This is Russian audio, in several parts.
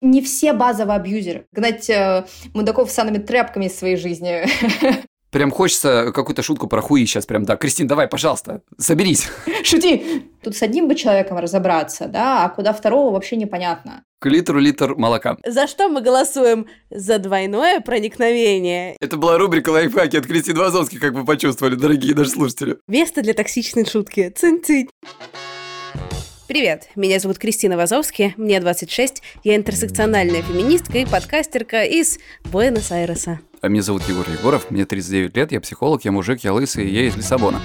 Не все базовые абьюзеры. Гнать э, мудаков санными тряпками из своей жизни. Прям хочется какую-то шутку про хуи сейчас прям, да. Кристин, давай, пожалуйста, соберись. Шути! Тут с одним бы человеком разобраться, да, а куда второго вообще непонятно. К литру литр молока. За что мы голосуем? За двойное проникновение. Это была рубрика «Лайфхаки» от Кристины Вазовски, как вы почувствовали, дорогие наши слушатели. Место для токсичной шутки. Цинь-цинь. Привет, меня зовут Кристина Вазовски, мне 26, я интерсекциональная феминистка и подкастерка из Буэнос-Айреса. А меня зовут Егор Егоров, мне 39 лет, я психолог, я мужик, я лысый, я из Лиссабона.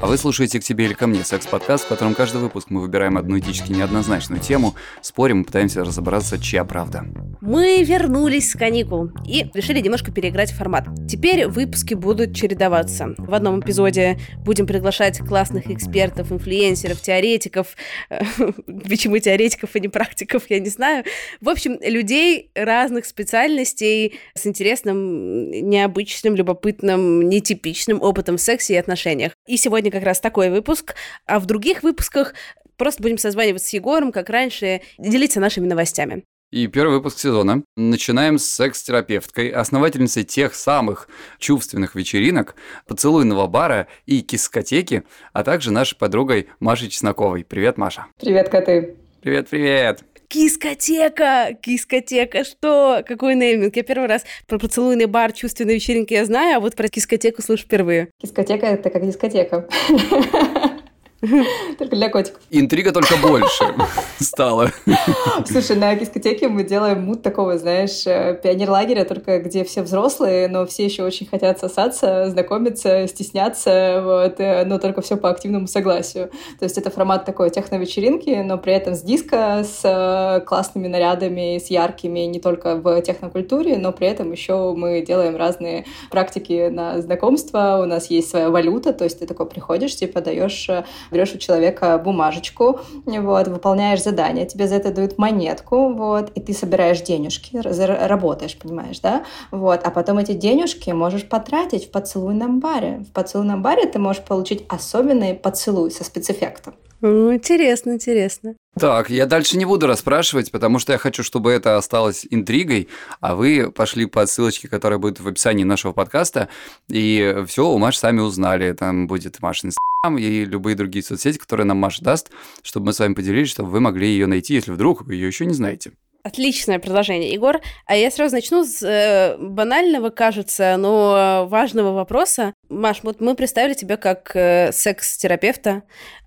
А вы слушаете «К тебе или ко мне» секс-подкаст, в котором каждый выпуск мы выбираем одну этически неоднозначную тему, спорим и пытаемся разобраться, чья правда. Мы вернулись с каникул и решили немножко переиграть формат. Теперь выпуски будут чередоваться. В одном эпизоде будем приглашать классных экспертов, инфлюенсеров, теоретиков. Почему теоретиков, а не практиков, я не знаю. В общем, людей разных специальностей с интересным, необычным, любопытным, нетипичным опытом в сексе и отношениях. И сегодня как раз такой выпуск. А в других выпусках просто будем созваниваться с Егором, как раньше, делиться нашими новостями. И первый выпуск сезона. Начинаем с секс-терапевткой, основательницей тех самых чувственных вечеринок, поцелуйного бара и кискотеки, а также нашей подругой Машей Чесноковой. Привет, Маша. Привет, коты. Привет, привет. Кискотека! Кискотека! Что? Какой нейминг? Я первый раз про поцелуйный бар, чувственные вечеринки я знаю, а вот про кискотеку слышу впервые. Кискотека — это как дискотека. Только для котиков. Интрига только больше стала. Слушай, на дискотеке мы делаем мут такого, знаешь, э, пионер-лагеря, только где все взрослые, но все еще очень хотят сосаться, знакомиться, стесняться, вот, э, но только все по активному согласию. То есть это формат такой техно-вечеринки, но при этом с диско, с э, классными нарядами, с яркими, не только в технокультуре, но при этом еще мы делаем разные практики на знакомство, у нас есть своя валюта, то есть ты такой приходишь, типа даешь берешь у человека бумажечку, вот, выполняешь задание, тебе за это дают монетку, вот, и ты собираешь денежки, работаешь, понимаешь, да, вот, а потом эти денежки можешь потратить в поцелуйном баре. В поцелуйном баре ты можешь получить особенный поцелуй со спецэффектом. Интересно, интересно. Так, я дальше не буду расспрашивать, потому что я хочу, чтобы это осталось интригой, а вы пошли по ссылочке, которая будет в описании нашего подкаста, и все у Маши сами узнали. Там будет Машин и любые другие соцсети, которые нам Маша даст, чтобы мы с вами поделились, чтобы вы могли ее найти, если вдруг вы ее еще не знаете. Отличное предложение, Егор. А я сразу начну с э, банального, кажется, но важного вопроса. Маш, вот мы представили тебя как э, секс-терапевта.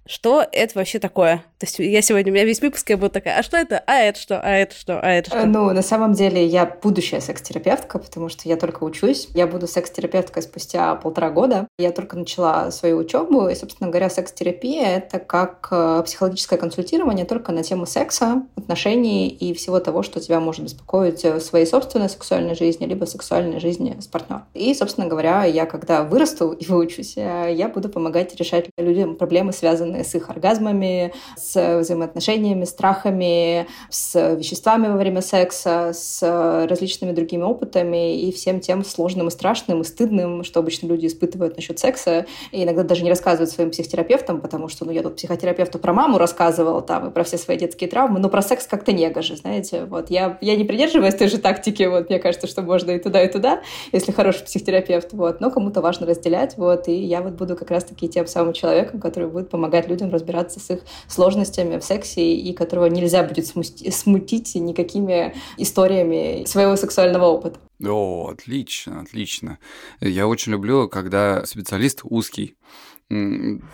Что это вообще такое? То есть я сегодня, у меня весь выпуск, я буду такая, а что это? А это что? А это что? А это что? Ну, на самом деле, я будущая секс-терапевтка, потому что я только учусь. Я буду секс-терапевткой спустя полтора года. Я только начала свою учебу, и, собственно говоря, секс-терапия — это как э, психологическое консультирование только на тему секса, отношений и всего того, что тебя может беспокоить в своей собственной сексуальной жизни, либо сексуальной жизни с партнером. И, собственно говоря, я, когда вырасту и выучусь, э, я буду помогать решать людям проблемы, связанные связанные с их оргазмами, с взаимоотношениями, страхами, с веществами во время секса, с различными другими опытами и всем тем сложным и страшным и стыдным, что обычно люди испытывают насчет секса, и иногда даже не рассказывают своим психотерапевтам, потому что, ну, я тут психотерапевту про маму рассказывала там и про все свои детские травмы, но про секс как-то негоже, знаете, вот. Я, я не придерживаюсь той же тактики, вот, мне кажется, что можно и туда, и туда, если хороший психотерапевт, вот, но кому-то важно разделять, вот, и я вот буду как раз-таки тем самым человеком, который будет помогать помогать людям разбираться с их сложностями в сексе и которого нельзя будет смутить никакими историями своего сексуального опыта. О, отлично, отлично. Я очень люблю, когда специалист узкий.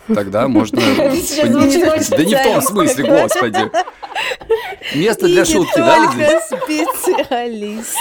Тогда можно... Да не в том смысле, господи. Место для шутки, да, специалист.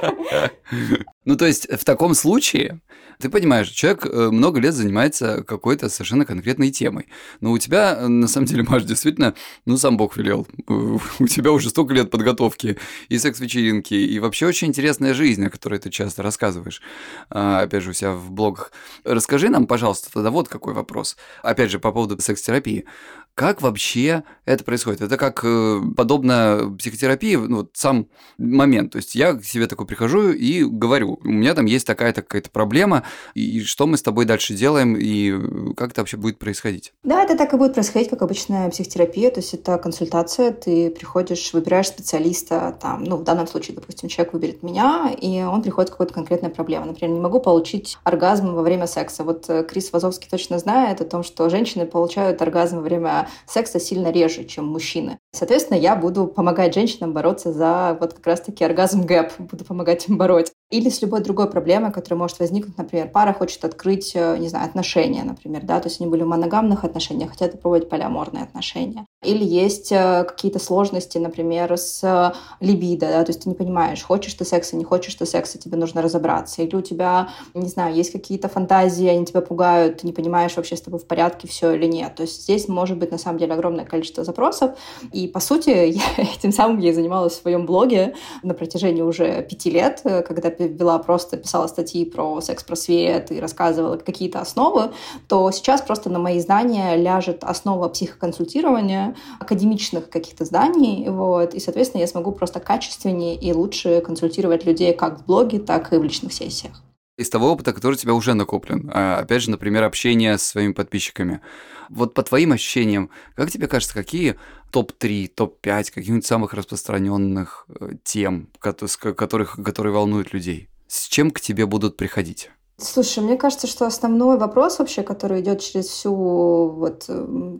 Ну, то есть, в таком случае ты понимаешь, человек э, много лет занимается какой-то совершенно конкретной темой. Но у тебя, э, на самом деле, Маш, действительно, ну, сам Бог велел. У тебя уже столько лет подготовки и секс-вечеринки, и вообще очень интересная жизнь, о которой ты часто рассказываешь, а, опять же, у себя в блогах. Расскажи нам, пожалуйста, тогда вот какой вопрос. Опять же, по поводу секс-терапии. Как вообще это происходит? Это как э, подобно психотерапии, ну, вот сам момент. То есть я к себе такой прихожу и говорю, у меня там есть такая-то какая-то проблема, и что мы с тобой дальше делаем, и как это вообще будет происходить? Да, это так и будет происходить, как обычная психотерапия, то есть это консультация, ты приходишь, выбираешь специалиста, там, ну, в данном случае, допустим, человек выберет меня, и он приходит с какой-то конкретной проблемой. Например, не могу получить оргазм во время секса. Вот э, Крис Вазовский точно знает о том, что женщины получают оргазм во время секса сильно реже, чем мужчины. Соответственно, я буду помогать женщинам бороться за вот как раз-таки оргазм гэп, буду помогать им бороть. Или с любой другой проблемой, которая может возникнуть, например, пара хочет открыть, э, не знаю, отношения, например, да, то есть они были в моногамных отношениях, хотят попробовать полиаморные отношения. Или есть э, какие-то сложности, например, с э, либидо, да, то есть ты не понимаешь, хочешь ты секса, не хочешь ты секса, тебе нужно разобраться. Или у тебя, не знаю, есть какие-то фантазии, они тебя пугают, ты не понимаешь вообще с тобой в порядке все или нет. То есть здесь может быть на самом деле огромное количество запросов. И по сути я, этим самым я занималась в своем блоге на протяжении уже пяти лет, когда вела просто, писала статьи про секс-просвет и рассказывала какие-то основы, то сейчас просто на мои знания ляжет основа психоконсультирования, академичных каких-то зданий, вот, и, соответственно, я смогу просто качественнее и лучше консультировать людей как в блоге, так и в личных сессиях из того опыта, который у тебя уже накоплен. А, опять же, например, общение с своими подписчиками. Вот по твоим ощущениям, как тебе кажется, какие топ-3, топ-5 каких-нибудь самых распространенных э, тем, которых, которые волнуют людей? С чем к тебе будут приходить? Слушай, мне кажется, что основной вопрос вообще, который идет через всю вот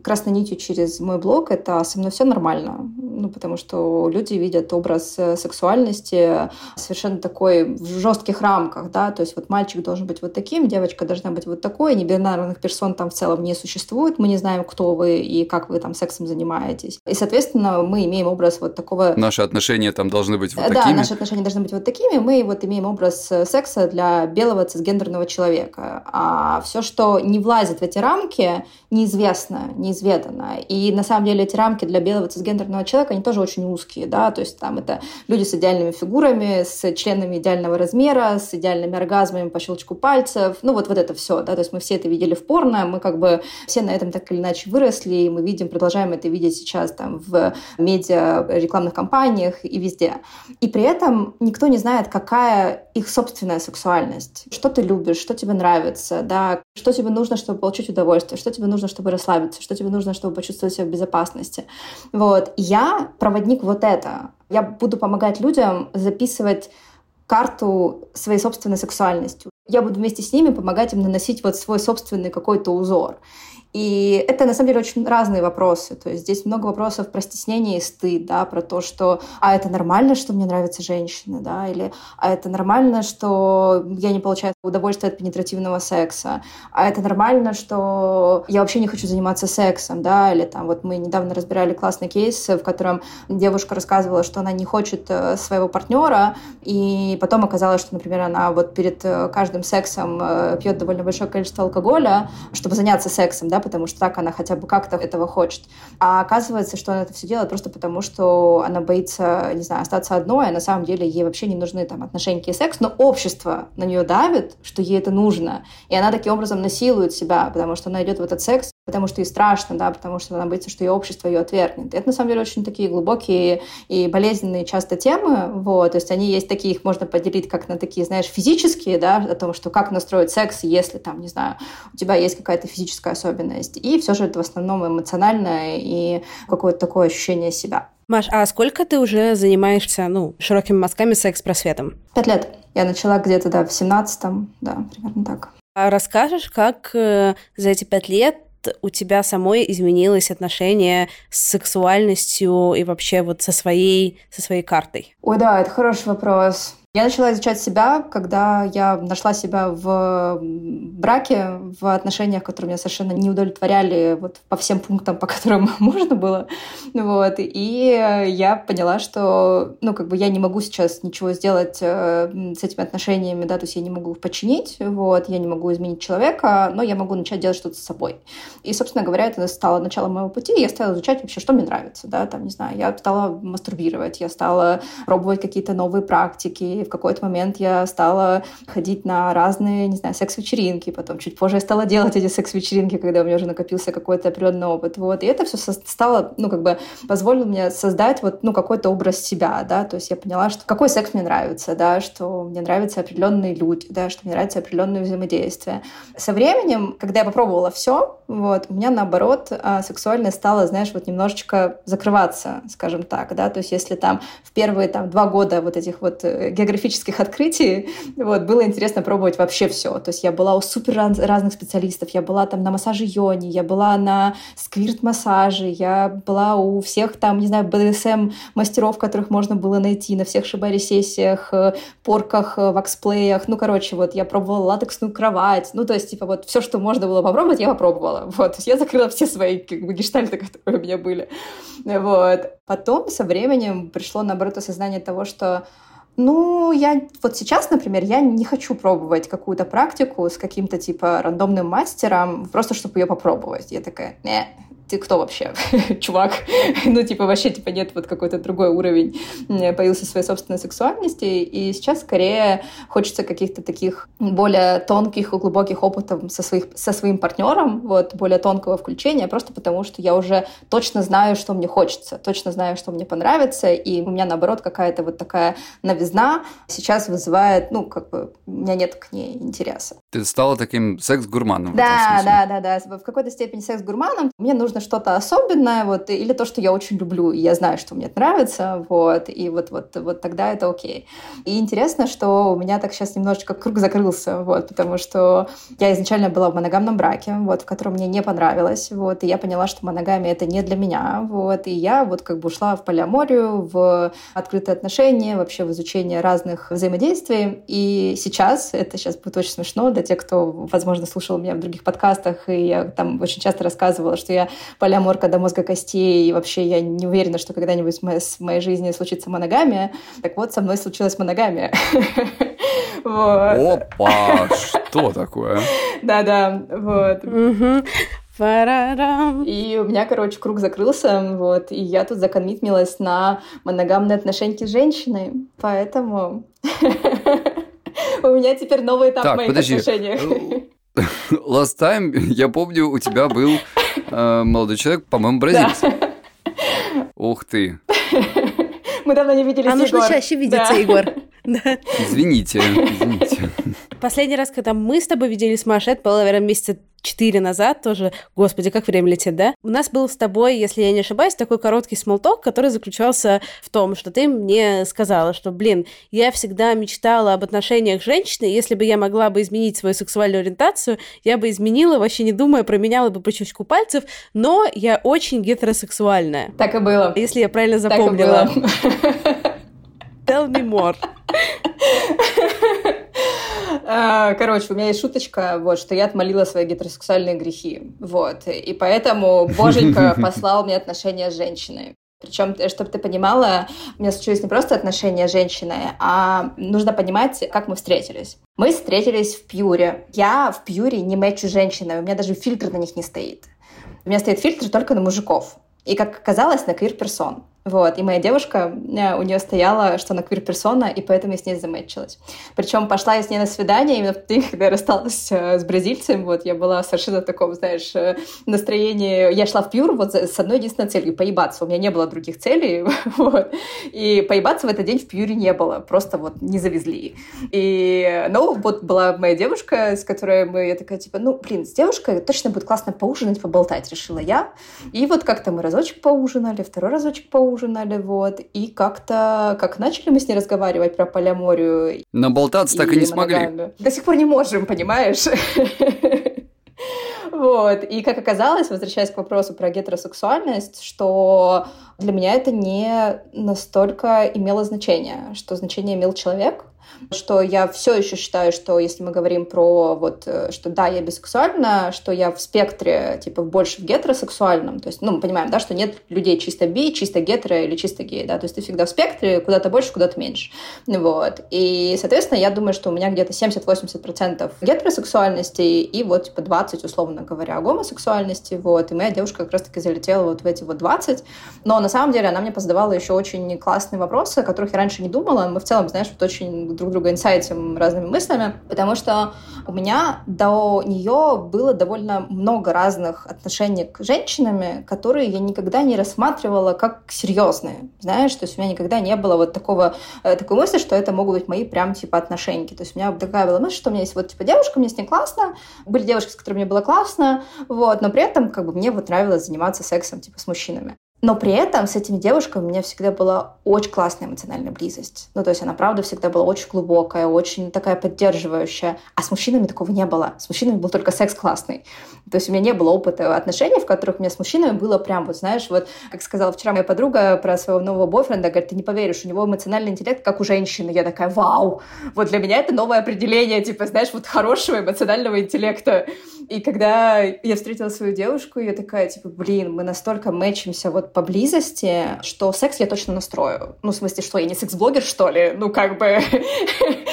красной нитью через мой блог, это со мной все нормально. Ну, потому что люди видят образ э, сексуальности совершенно такой в жестких рамках, да, то есть вот мальчик должен быть вот таким, девочка должна быть вот такой, небинарных персон там в целом не существует, мы не знаем, кто вы и как вы там сексом занимаетесь. И, соответственно, мы имеем образ вот такого... Наши отношения там должны быть вот да, такими? Да, наши отношения должны быть вот такими, мы вот имеем образ э, секса для белого цисгендерного выбранного человека. А все, что не влазит в эти рамки, неизвестно, неизведано. И на самом деле эти рамки для белого цисгендерного человека, они тоже очень узкие, да, то есть там это люди с идеальными фигурами, с членами идеального размера, с идеальными оргазмами по щелчку пальцев, ну вот, вот это все, да, то есть мы все это видели в порно, мы как бы все на этом так или иначе выросли, и мы видим, продолжаем это видеть сейчас там в медиа, рекламных кампаниях и везде. И при этом никто не знает, какая их собственная сексуальность, что ты любишь, любишь, что тебе нравится, да, что тебе нужно, чтобы получить удовольствие, что тебе нужно, чтобы расслабиться, что тебе нужно, чтобы почувствовать себя в безопасности. Вот. Я проводник вот это. Я буду помогать людям записывать карту своей собственной сексуальности. Я буду вместе с ними помогать им наносить вот свой собственный какой-то узор. И это, на самом деле, очень разные вопросы. То есть здесь много вопросов про стеснение и стыд, да, про то, что «а это нормально, что мне нравятся женщины», да, или «а это нормально, что я не получаю удовольствие от пенетративного секса», «а это нормально, что я вообще не хочу заниматься сексом», да, или там вот мы недавно разбирали классный кейс, в котором девушка рассказывала, что она не хочет э, своего партнера, и потом оказалось, что, например, она вот перед э, каждым сексом э, пьет довольно большое количество алкоголя, чтобы заняться сексом, да, потому что так она хотя бы как-то этого хочет. А оказывается, что она это все делает просто потому, что она боится, не знаю, остаться одной, а на самом деле ей вообще не нужны там отношения и секс, но общество на нее давит, что ей это нужно, и она таким образом насилует себя, потому что она идет в этот секс, потому что ей страшно, да, потому что она боится, что ее общество ее отвергнет. Это на самом деле очень такие глубокие и болезненные часто темы, вот, то есть они есть такие, их можно поделить как на такие, знаешь, физические, да, о том, что как настроить секс, если там, не знаю, у тебя есть какая-то физическая особенность. И все же это в основном эмоциональное и какое-то такое ощущение себя. Маш, а сколько ты уже занимаешься, ну, широкими мазками секс-просветом? Пять лет. Я начала где-то, да, в 17-м, да, примерно так. А расскажешь, как э, за эти пять лет у тебя самой изменилось отношение с сексуальностью и вообще вот со своей, со своей картой? Ой, да, это хороший вопрос. Я начала изучать себя, когда я нашла себя в браке, в отношениях, которые меня совершенно не удовлетворяли вот по всем пунктам, по которым можно было. Вот. И я поняла, что ну, как бы я не могу сейчас ничего сделать э, с этими отношениями, да, то есть я не могу их починить, вот, я не могу изменить человека, но я могу начать делать что-то с собой. И, собственно говоря, это стало началом моего пути, я стала изучать вообще, что мне нравится, да, там, не знаю, я стала мастурбировать, я стала пробовать какие-то новые практики, и в какой-то момент я стала ходить на разные, не знаю, секс-вечеринки, потом чуть позже я стала делать эти секс-вечеринки, когда у меня уже накопился какой-то определенный опыт, вот, и это все стало, ну, как бы, позволило мне создать вот, ну, какой-то образ себя, да, то есть я поняла, что какой секс мне нравится, да, что мне нравятся определенные люди, да, что мне нравится определенное взаимодействие. Со временем, когда я попробовала все, вот, у меня, наоборот, а, сексуальность стала, знаешь, вот немножечко закрываться, скажем так, да, то есть если там в первые там два года вот этих вот э, географических открытий, вот, было интересно пробовать вообще все, то есть я была у супер разных специалистов, я была там на массаже йони, я была на сквирт-массаже, я была у всех там, не знаю, БДСМ-мастеров, которых можно было найти, на всех шибари-сессиях, э, порках, э, ваксплеях, ну, короче, вот я пробовала латексную кровать, ну, то есть, типа, вот все, что можно было попробовать, я попробовала, вот, то есть я закрыла все свои, как бы, гештальты, которые у меня были, вот. Потом со временем пришло, наоборот, осознание того, что ну, я вот сейчас, например, я не хочу пробовать какую-то практику с каким-то типа рандомным мастером, просто чтобы ее попробовать. Я такая, не, ты кто вообще, чувак? ну, типа, вообще, типа, нет вот какой-то другой уровень появился своей собственной сексуальности, и сейчас скорее хочется каких-то таких более тонких и глубоких опытов со, своих, со своим партнером, вот, более тонкого включения, просто потому что я уже точно знаю, что мне хочется, точно знаю, что мне понравится, и у меня, наоборот, какая-то вот такая новизна сейчас вызывает, ну, как бы, у меня нет к ней интереса. Ты стала таким секс-гурманом. Да, да, да, да, в какой-то степени секс-гурманом. Мне нужно что-то особенное, вот, или то, что я очень люблю, и я знаю, что мне это нравится, вот, и вот, вот, вот тогда это окей. И интересно, что у меня так сейчас немножечко круг закрылся, вот, потому что я изначально была в моногамном браке, вот, в котором мне не понравилось, вот, и я поняла, что моногамия — это не для меня, вот, и я вот как бы ушла в полиаморию, в открытые отношения, вообще в изучение разных взаимодействий, и сейчас, это сейчас будет очень смешно для тех, кто, возможно, слушал меня в других подкастах, и я там очень часто рассказывала, что я полиаморка до мозга костей, и вообще я не уверена, что когда-нибудь в моей жизни случится моногамия. Так вот, со мной случилась моногамия. Опа, что такое? Да-да, вот. И у меня, короче, круг закрылся, вот, и я тут закоммитмилась на моногамные отношения с женщиной, поэтому у меня теперь новый этап в моих отношениях. Last time, я помню, у тебя был э, молодой человек, по-моему, бразилец. Да. Ух ты. Мы давно не виделись, А нужно чаще видеться, Егор. Да. Извините, извините. Последний раз, когда мы с тобой виделись, Маша, это было, наверное, месяца четыре назад тоже. Господи, как время летит, да? У нас был с тобой, если я не ошибаюсь, такой короткий смолток, который заключался в том, что ты мне сказала, что, блин, я всегда мечтала об отношениях с женщиной, если бы я могла бы изменить свою сексуальную ориентацию, я бы изменила, вообще не думая, променяла бы причучку пальцев, но я очень гетеросексуальная. Так и было. Если я правильно запомнила. Так и было. Tell me more. А, короче, у меня есть шуточка, вот, что я отмолила свои гетеросексуальные грехи. Вот. И поэтому Боженька послал мне отношения с женщиной. Причем, э, чтобы ты понимала, у меня случились не просто отношения с женщиной, а нужно понимать, как мы встретились. Мы встретились в Пьюре. Я в Пьюре не мэчу женщины, у меня даже фильтр на них не стоит. У меня стоит фильтр только на мужиков. И, как оказалось, на квир-персон. Вот, и моя девушка, э, у нее стояла, что она квир-персона, и поэтому я с ней замечилась. Причем пошла я с ней на свидание именно в день, когда я рассталась э, с бразильцем, вот, я была совершенно в таком, знаешь, э, настроении, я шла в пьюр вот с одной единственной целью — поебаться, у меня не было других целей, вот, и поебаться в этот день в пьюре не было, просто вот не завезли. И, ну, вот была моя девушка, с которой мы, я такая, типа, ну, блин, с девушкой точно будет классно поужинать, поболтать, решила я. И вот как-то мы разочек поужинали, второй разочек поужинали, поужинали, вот, и как-то, как начали мы с ней разговаривать про полиаморию. Наболтаться так и не смогли. До сих пор не можем, понимаешь? Вот. И как оказалось, возвращаясь к вопросу про гетеросексуальность, что для меня это не настолько имело значение, что значение имел человек, что я все еще считаю, что если мы говорим про вот, э, что да, я бисексуальна, что я в спектре, типа, больше в гетеросексуальном, то есть, ну, мы понимаем, да, что нет людей чисто би, чисто гетеро или чисто гей, да, то есть ты всегда в спектре, куда-то больше, куда-то меньше, вот, и, соответственно, я думаю, что у меня где-то 70-80% гетеросексуальности и вот, типа, 20, условно говоря, гомосексуальности, вот, и моя девушка как раз-таки залетела вот в эти вот 20, но на самом деле она мне позадавала еще очень классные вопросы, о которых я раньше не думала. Мы в целом, знаешь, вот очень друг друга инсайтим разными мыслями, потому что у меня до нее было довольно много разных отношений к женщинами, которые я никогда не рассматривала как серьезные, знаешь, то есть у меня никогда не было вот такого, э, такой мысли, что это могут быть мои прям типа отношения. То есть у меня такая была мысль, что у меня есть вот типа девушка, мне с ней классно, были девушки, с которыми мне было классно, вот, но при этом как бы мне вот нравилось заниматься сексом типа с мужчинами. Но при этом с этими девушками у меня всегда была очень классная эмоциональная близость. Ну, то есть она, правда, всегда была очень глубокая, очень такая поддерживающая. А с мужчинами такого не было. С мужчинами был только секс классный. То есть у меня не было опыта отношений, в которых у меня с мужчинами было прям, вот знаешь, вот, как сказала вчера моя подруга про своего нового бойфренда, говорит, ты не поверишь, у него эмоциональный интеллект, как у женщины. Я такая, вау! Вот для меня это новое определение, типа, знаешь, вот хорошего эмоционального интеллекта. И когда я встретила свою девушку, я такая, типа, блин, мы настолько мэчимся вот поблизости, что секс я точно настрою. Ну, в смысле, что я не секс-блогер, что ли? Ну, как бы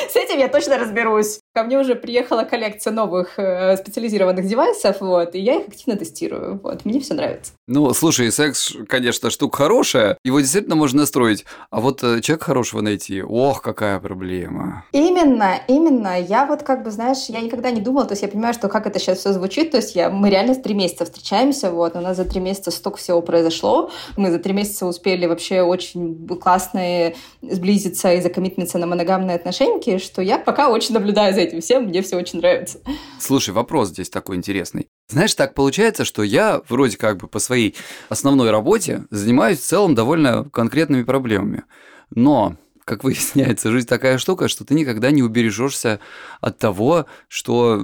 с этим я точно разберусь. Ко мне уже приехала коллекция новых э, специализированных девайсов, вот, и я их активно тестирую. Вот, мне все нравится. Ну, слушай, секс, конечно, штука хорошая, его действительно можно настроить, а вот э, человека хорошего найти, ох, какая проблема. Именно, именно. Я вот как бы, знаешь, я никогда не думала, то есть я понимаю, что как это сейчас все звучит, то есть я, мы реально с три месяца встречаемся, вот, у нас за три месяца столько всего произошло, мы за три месяца успели вообще очень классно сблизиться и закоммитнуться на моногамные отношения, что я пока очень наблюдаю за этим всем, мне все очень нравится. Слушай, вопрос здесь такой интересный. Знаешь, так получается, что я вроде как бы по своей основной работе занимаюсь в целом довольно конкретными проблемами. Но как выясняется, жизнь такая штука, что ты никогда не убережешься от того, что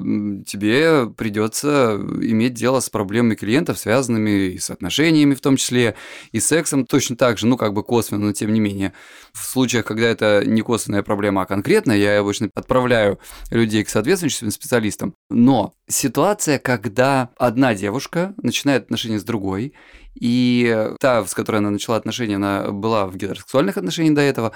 тебе придется иметь дело с проблемами клиентов, связанными и с отношениями в том числе, и сексом точно так же, ну как бы косвенно, но тем не менее. В случаях, когда это не косвенная проблема, а конкретная, я обычно отправляю людей к соответствующим специалистам. Но ситуация, когда одна девушка начинает отношения с другой, и та, с которой она начала отношения, она была в гетеросексуальных отношениях до этого,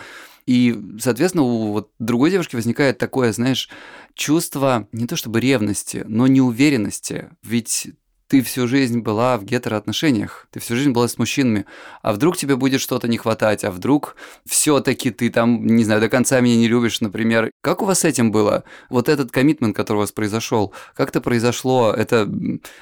и, соответственно, у вот другой девушки возникает такое, знаешь, чувство не то чтобы ревности, но неуверенности. Ведь ты всю жизнь была в гетероотношениях, ты всю жизнь была с мужчинами, а вдруг тебе будет что-то не хватать, а вдруг все-таки ты там, не знаю, до конца меня не любишь, например. Как у вас с этим было? Вот этот коммитмент, который у вас произошел, как это произошло? Это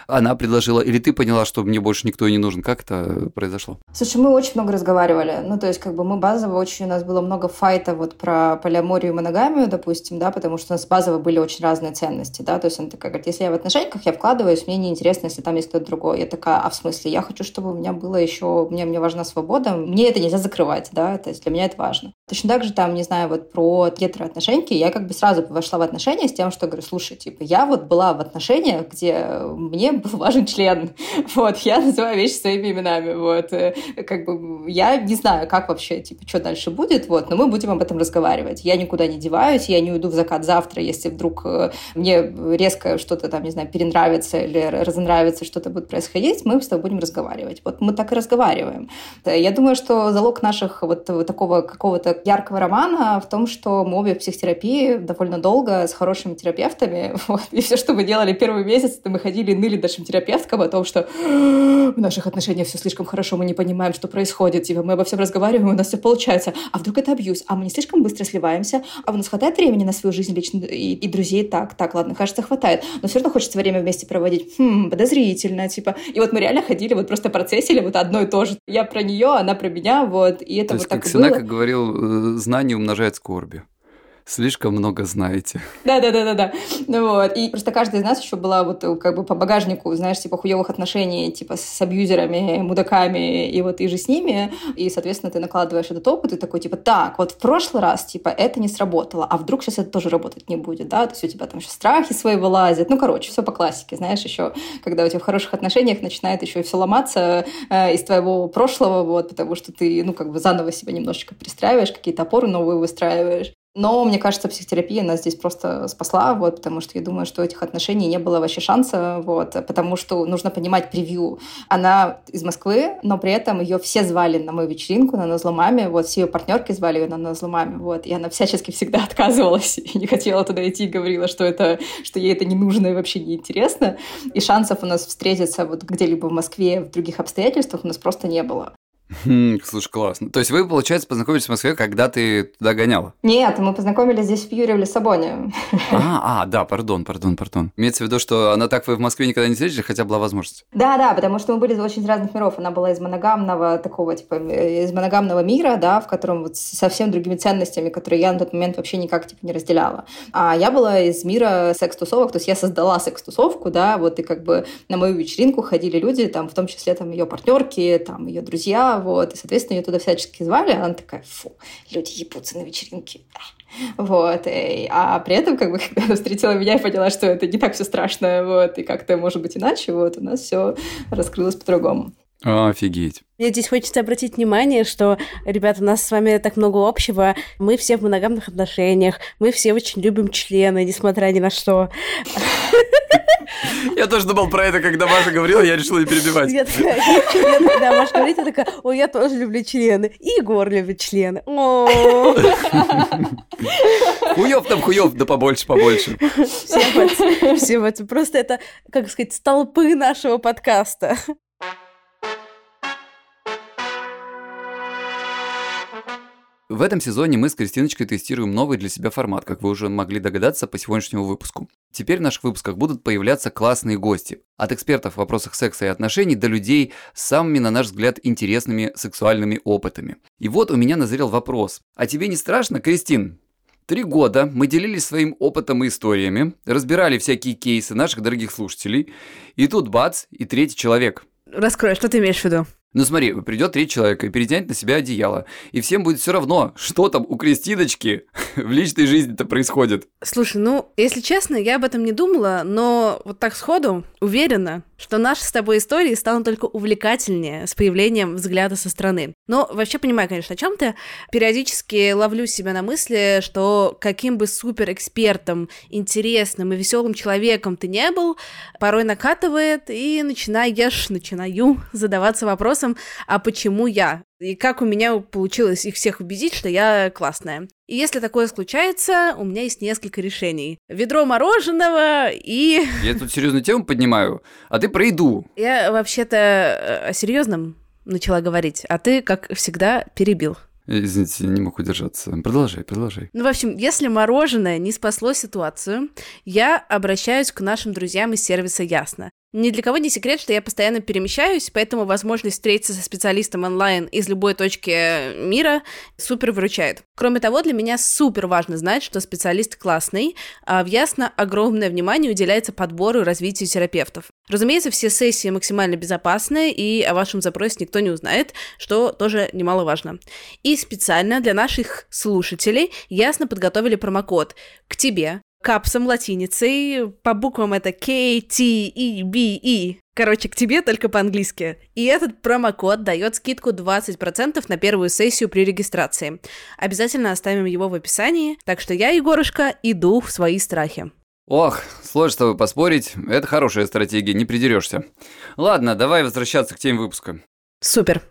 она предложила, или ты поняла, что мне больше никто и не нужен? Как это произошло? Слушай, мы очень много разговаривали. Ну, то есть, как бы мы базово очень, у нас было много файта вот про полиаморию и моногамию, допустим, да, потому что у нас базово были очень разные ценности, да, то есть она такая говорит, если я в отношениях, я вкладываюсь, мне неинтересно, если там есть кто-то другой. Я такая, а в смысле? Я хочу, чтобы у меня было еще, мне, мне важна свобода, мне это нельзя закрывать, да, то есть для меня это важно. Точно так же там, не знаю, вот про гетероотношения, я как бы сразу вошла в отношения с тем, что говорю, слушай, типа, я вот была в отношениях, где мне был важен член, вот, я называю вещи своими именами, вот, э, как бы я не знаю, как вообще, типа, что дальше будет, вот, но мы будем об этом разговаривать. Я никуда не деваюсь, я не уйду в закат завтра, если вдруг э, мне резко что-то там, не знаю, перенравится или разонравится нравится, что-то будет происходить, мы с тобой будем разговаривать. Вот мы так и разговариваем. Я думаю, что залог наших вот такого какого-то яркого романа в том, что мы обе в психотерапии довольно долго с хорошими терапевтами. Вот. И все, что мы делали первый месяц, это мы ходили и ныли нашим терапевткам о том, что в наших отношениях все слишком хорошо, мы не понимаем, что происходит. Типа, мы обо всем разговариваем, у нас все получается. А вдруг это абьюз? А мы не слишком быстро сливаемся? А у нас хватает времени на свою жизнь лично и, и друзей? Так, так, ладно, кажется, хватает. Но все равно хочется время вместе проводить. Хм, подозрительно зрительно, типа. И вот мы реально ходили, вот просто процессили вот одно и то же. Я про нее, она про меня, вот. И это то вот есть, так как и было. Сенака говорил, э, знание умножает скорби слишком много знаете. Да, да, да, да, да. Ну вот. И просто каждая из нас еще была вот как бы по багажнику, знаешь, типа хуевых отношений, типа с абьюзерами, мудаками, и вот и же с ними. И, соответственно, ты накладываешь этот опыт, и такой, типа, так, вот в прошлый раз, типа, это не сработало, а вдруг сейчас это тоже работать не будет, да? То есть у тебя там еще страхи свои вылазят. Ну, короче, все по классике, знаешь, еще, когда у тебя в хороших отношениях начинает еще все ломаться э, из твоего прошлого, вот, потому что ты, ну, как бы заново себя немножечко пристраиваешь, какие-то опоры новые выстраиваешь. Но мне кажется, психотерапия нас здесь просто спасла, вот, потому что я думаю, что этих отношений не было вообще шанса, вот, потому что нужно понимать превью. Она из Москвы, но при этом ее все звали на мою вечеринку, на Назломаме, вот, все ее партнерки звали ее на Назломаме, вот, и она всячески всегда отказывалась и не хотела туда идти, говорила, что это, что ей это не нужно и вообще не интересно, и шансов у нас встретиться вот где-либо в Москве в других обстоятельствах у нас просто не было. Хм, слушай, классно. То есть вы, получается, познакомились в Москве, когда ты туда гоняла? Нет, мы познакомились здесь в Юре в Лиссабоне. А, а, да, пардон, пардон, пардон. Имеется в виду, что она так вы в Москве никогда не встретились, хотя была возможность? Да, да, потому что мы были очень из разных миров. Она была из моногамного такого, типа, из моногамного мира, да, в котором вот совсем другими ценностями, которые я на тот момент вообще никак, типа, не разделяла. А я была из мира секс-тусовок, то есть я создала секс-тусовку, да, вот, и как бы на мою вечеринку ходили люди, там, в том числе, там, ее партнерки, там, ее друзья, вот, и, соответственно, ее туда всячески звали, а она такая, фу, люди ебутся на вечеринке. Вот. И, а при этом, как бы, когда она встретила меня и поняла, что это не так все страшно, вот, и как-то может быть иначе, вот, у нас все раскрылось по-другому. Офигеть. Мне здесь хочется обратить внимание, что, ребята, у нас с вами так много общего. Мы все в моногамных отношениях, мы все очень любим члены, несмотря ни на что. Я тоже думал про это, когда Маша говорила, я решила не перебивать. Я такая, да, Маша говорит, я такая, ой, я тоже люблю члены. И Егор любит члены. Хуёв там хуёв, да побольше, побольше. Все в этом. Просто это, как сказать, столпы нашего подкаста. В этом сезоне мы с Кристиночкой тестируем новый для себя формат, как вы уже могли догадаться по сегодняшнему выпуску. Теперь в наших выпусках будут появляться классные гости. От экспертов в вопросах секса и отношений до людей с самыми, на наш взгляд, интересными сексуальными опытами. И вот у меня назрел вопрос. А тебе не страшно, Кристин? Три года мы делились своим опытом и историями, разбирали всякие кейсы наших дорогих слушателей, и тут бац, и третий человек. Раскрой, что ты имеешь в виду? Ну смотри, придет три человека и перетянет на себя одеяло, и всем будет все равно, что там у Кристиночки в личной жизни-то происходит. Слушай, ну, если честно, я об этом не думала, но вот так сходу уверена, что наши с тобой истории станут только увлекательнее с появлением взгляда со стороны. Но вообще понимаю, конечно, о чем ты. Периодически ловлю себя на мысли, что каким бы супер экспертом, интересным и веселым человеком ты не был, порой накатывает и начинаешь, начинаю задаваться вопросом, вопросом, а почему я? И как у меня получилось их всех убедить, что я классная. И если такое случается, у меня есть несколько решений. Ведро мороженого и... Я тут серьезную тему поднимаю, а ты про еду. Я вообще-то э, о серьезном начала говорить, а ты, как всегда, перебил. Извините, не мог удержаться. Продолжай, продолжай. Ну, в общем, если мороженое не спасло ситуацию, я обращаюсь к нашим друзьям из сервиса Ясно. Ни для кого не секрет, что я постоянно перемещаюсь, поэтому возможность встретиться со специалистом онлайн из любой точки мира супер выручает. Кроме того, для меня супер важно знать, что специалист классный, а в Ясно огромное внимание уделяется подбору и развитию терапевтов. Разумеется, все сессии максимально безопасны, и о вашем запросе никто не узнает, что тоже немаловажно. И специально для наших слушателей Ясно подготовили промокод к тебе, капсом латиницей, по буквам это K, T, E, B, E. Короче, к тебе только по-английски. И этот промокод дает скидку 20% на первую сессию при регистрации. Обязательно оставим его в описании. Так что я, Егорушка, иду в свои страхи. Ох, сложно с тобой поспорить. Это хорошая стратегия, не придерешься. Ладно, давай возвращаться к теме выпуска. Супер.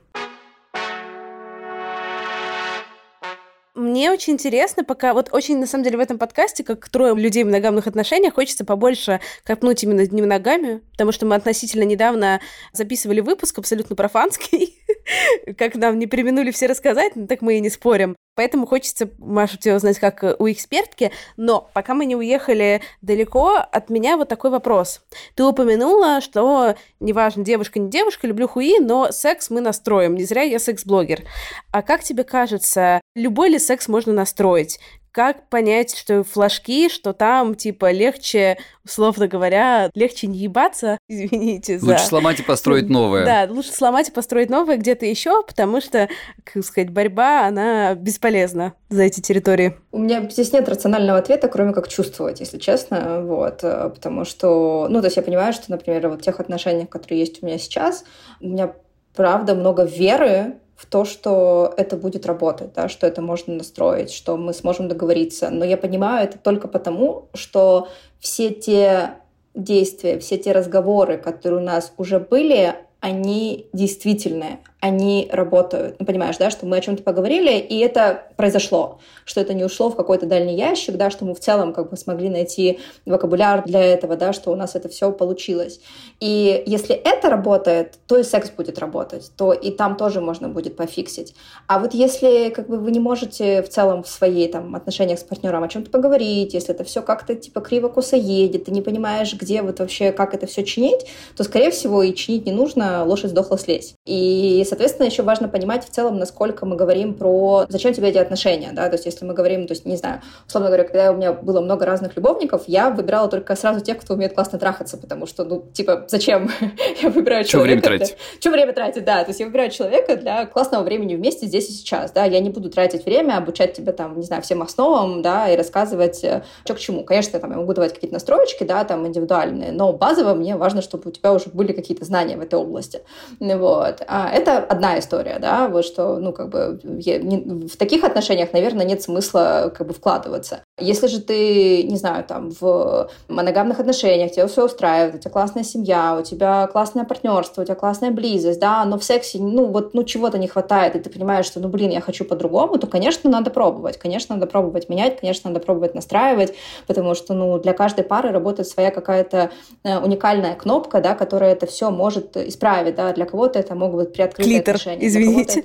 Мне очень интересно, пока вот очень, на самом деле, в этом подкасте, как трое людей в моногамных отношениях, хочется побольше копнуть именно не моногамию, потому что мы относительно недавно записывали выпуск абсолютно профанский, как нам не применули все рассказать, так мы и не спорим. Поэтому хочется, Маша, тебя узнать как э, у экспертки. Но пока мы не уехали далеко, от меня вот такой вопрос. Ты упомянула, что неважно, девушка, не девушка, люблю хуи, но секс мы настроим. Не зря я секс-блогер. А как тебе кажется, любой ли секс можно настроить? Как понять, что флажки, что там, типа, легче, условно говоря, легче не ебаться, извините за... Лучше сломать и построить новое. Да, лучше сломать и построить новое где-то еще, потому что, как сказать, борьба, она бесполезна за эти территории. У меня здесь нет рационального ответа, кроме как чувствовать, если честно, вот, э, потому что, ну, то есть я понимаю, что, например, вот в тех отношениях, которые есть у меня сейчас, у меня правда много веры в то, что это будет работать, да, что это можно настроить, что мы сможем договориться. Но я понимаю это только потому, что все те действия, все те разговоры, которые у нас уже были, они действительные, они работают. Ну, понимаешь, да, что мы о чем-то поговорили, и это произошло, что это не ушло в какой-то дальний ящик, да, что мы в целом как бы смогли найти вокабуляр для этого, да, что у нас это все получилось. И если это работает, то и секс будет работать, то и там тоже можно будет пофиксить. А вот если как бы вы не можете в целом в своей там отношениях с партнером о чем-то поговорить, если это все как-то типа криво косо едет, ты не понимаешь, где вот вообще как это все чинить, то скорее всего и чинить не нужно, лошадь сдохла слезь. И соответственно еще важно понимать в целом, насколько мы говорим про зачем тебе эти отношения, да, то есть если мы говорим, то есть не знаю, условно говоря, когда у меня было много разных любовников, я выбирала только сразу тех, кто умеет классно трахаться, потому что ну типа зачем я выбираю человека? Что время тратить? Что время тратить, да, то есть я выбираю человека для классного времени вместе здесь и сейчас, да, я не буду тратить время, обучать тебя там, не знаю, всем основам, да, и рассказывать, э, что к чему. Конечно, там, я могу давать какие-то настроечки, да, там, индивидуальные, но базово мне важно, чтобы у тебя уже были какие-то знания в этой области. Вот. А это одна история, да, вот что, ну, как бы, я, не, в таких отношениях, наверное, нет смысла, как бы, вкладываться. Если же ты, не знаю, там, в моногамных отношениях, тебя все устраивает, у тебя классная семья, у тебя классное партнерство, у тебя классная близость, да, но в сексе, ну, вот, ну, чего-то не хватает, и ты понимаешь, что, ну, блин, я хочу по-другому, то, конечно, надо пробовать, конечно, надо пробовать менять, конечно, надо пробовать настраивать, потому что, ну, для каждой пары работает своя какая-то э, уникальная кнопка, да, которая это все может исправить, да, для кого-то это могут быть приоткрытые Отношения. извините.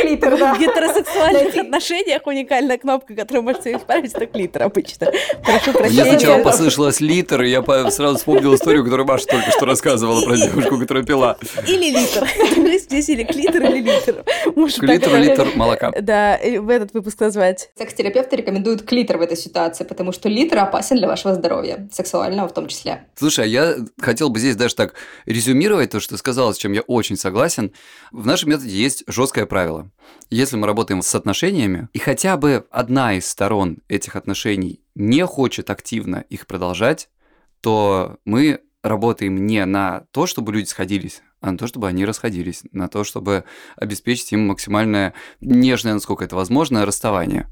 Клитор, да. В гетеросексуальных отношениях уникальная кнопка, которая может исправить, это клитор обычно. Прошу прощения. Мне сначала послышалось литр, и я сразу вспомнил историю, которую Маша только что рассказывала про девушку, которая пила. Или литр. Здесь или клитор, или литр. Клитор, литр молока. Да, в этот выпуск назвать. Секс-терапевты рекомендуют клитор в этой ситуации, потому что литр опасен для вашего здоровья, сексуального в том числе. Слушай, а я хотел бы здесь даже так резюмировать то, что сказала, с чем я очень согласен. В нашем методе есть жесткое правило. Если мы работаем с отношениями, и хотя бы одна из сторон этих отношений не хочет активно их продолжать, то мы работаем не на то, чтобы люди сходились, а на то, чтобы они расходились, на то, чтобы обеспечить им максимальное нежное, насколько это возможно, расставание.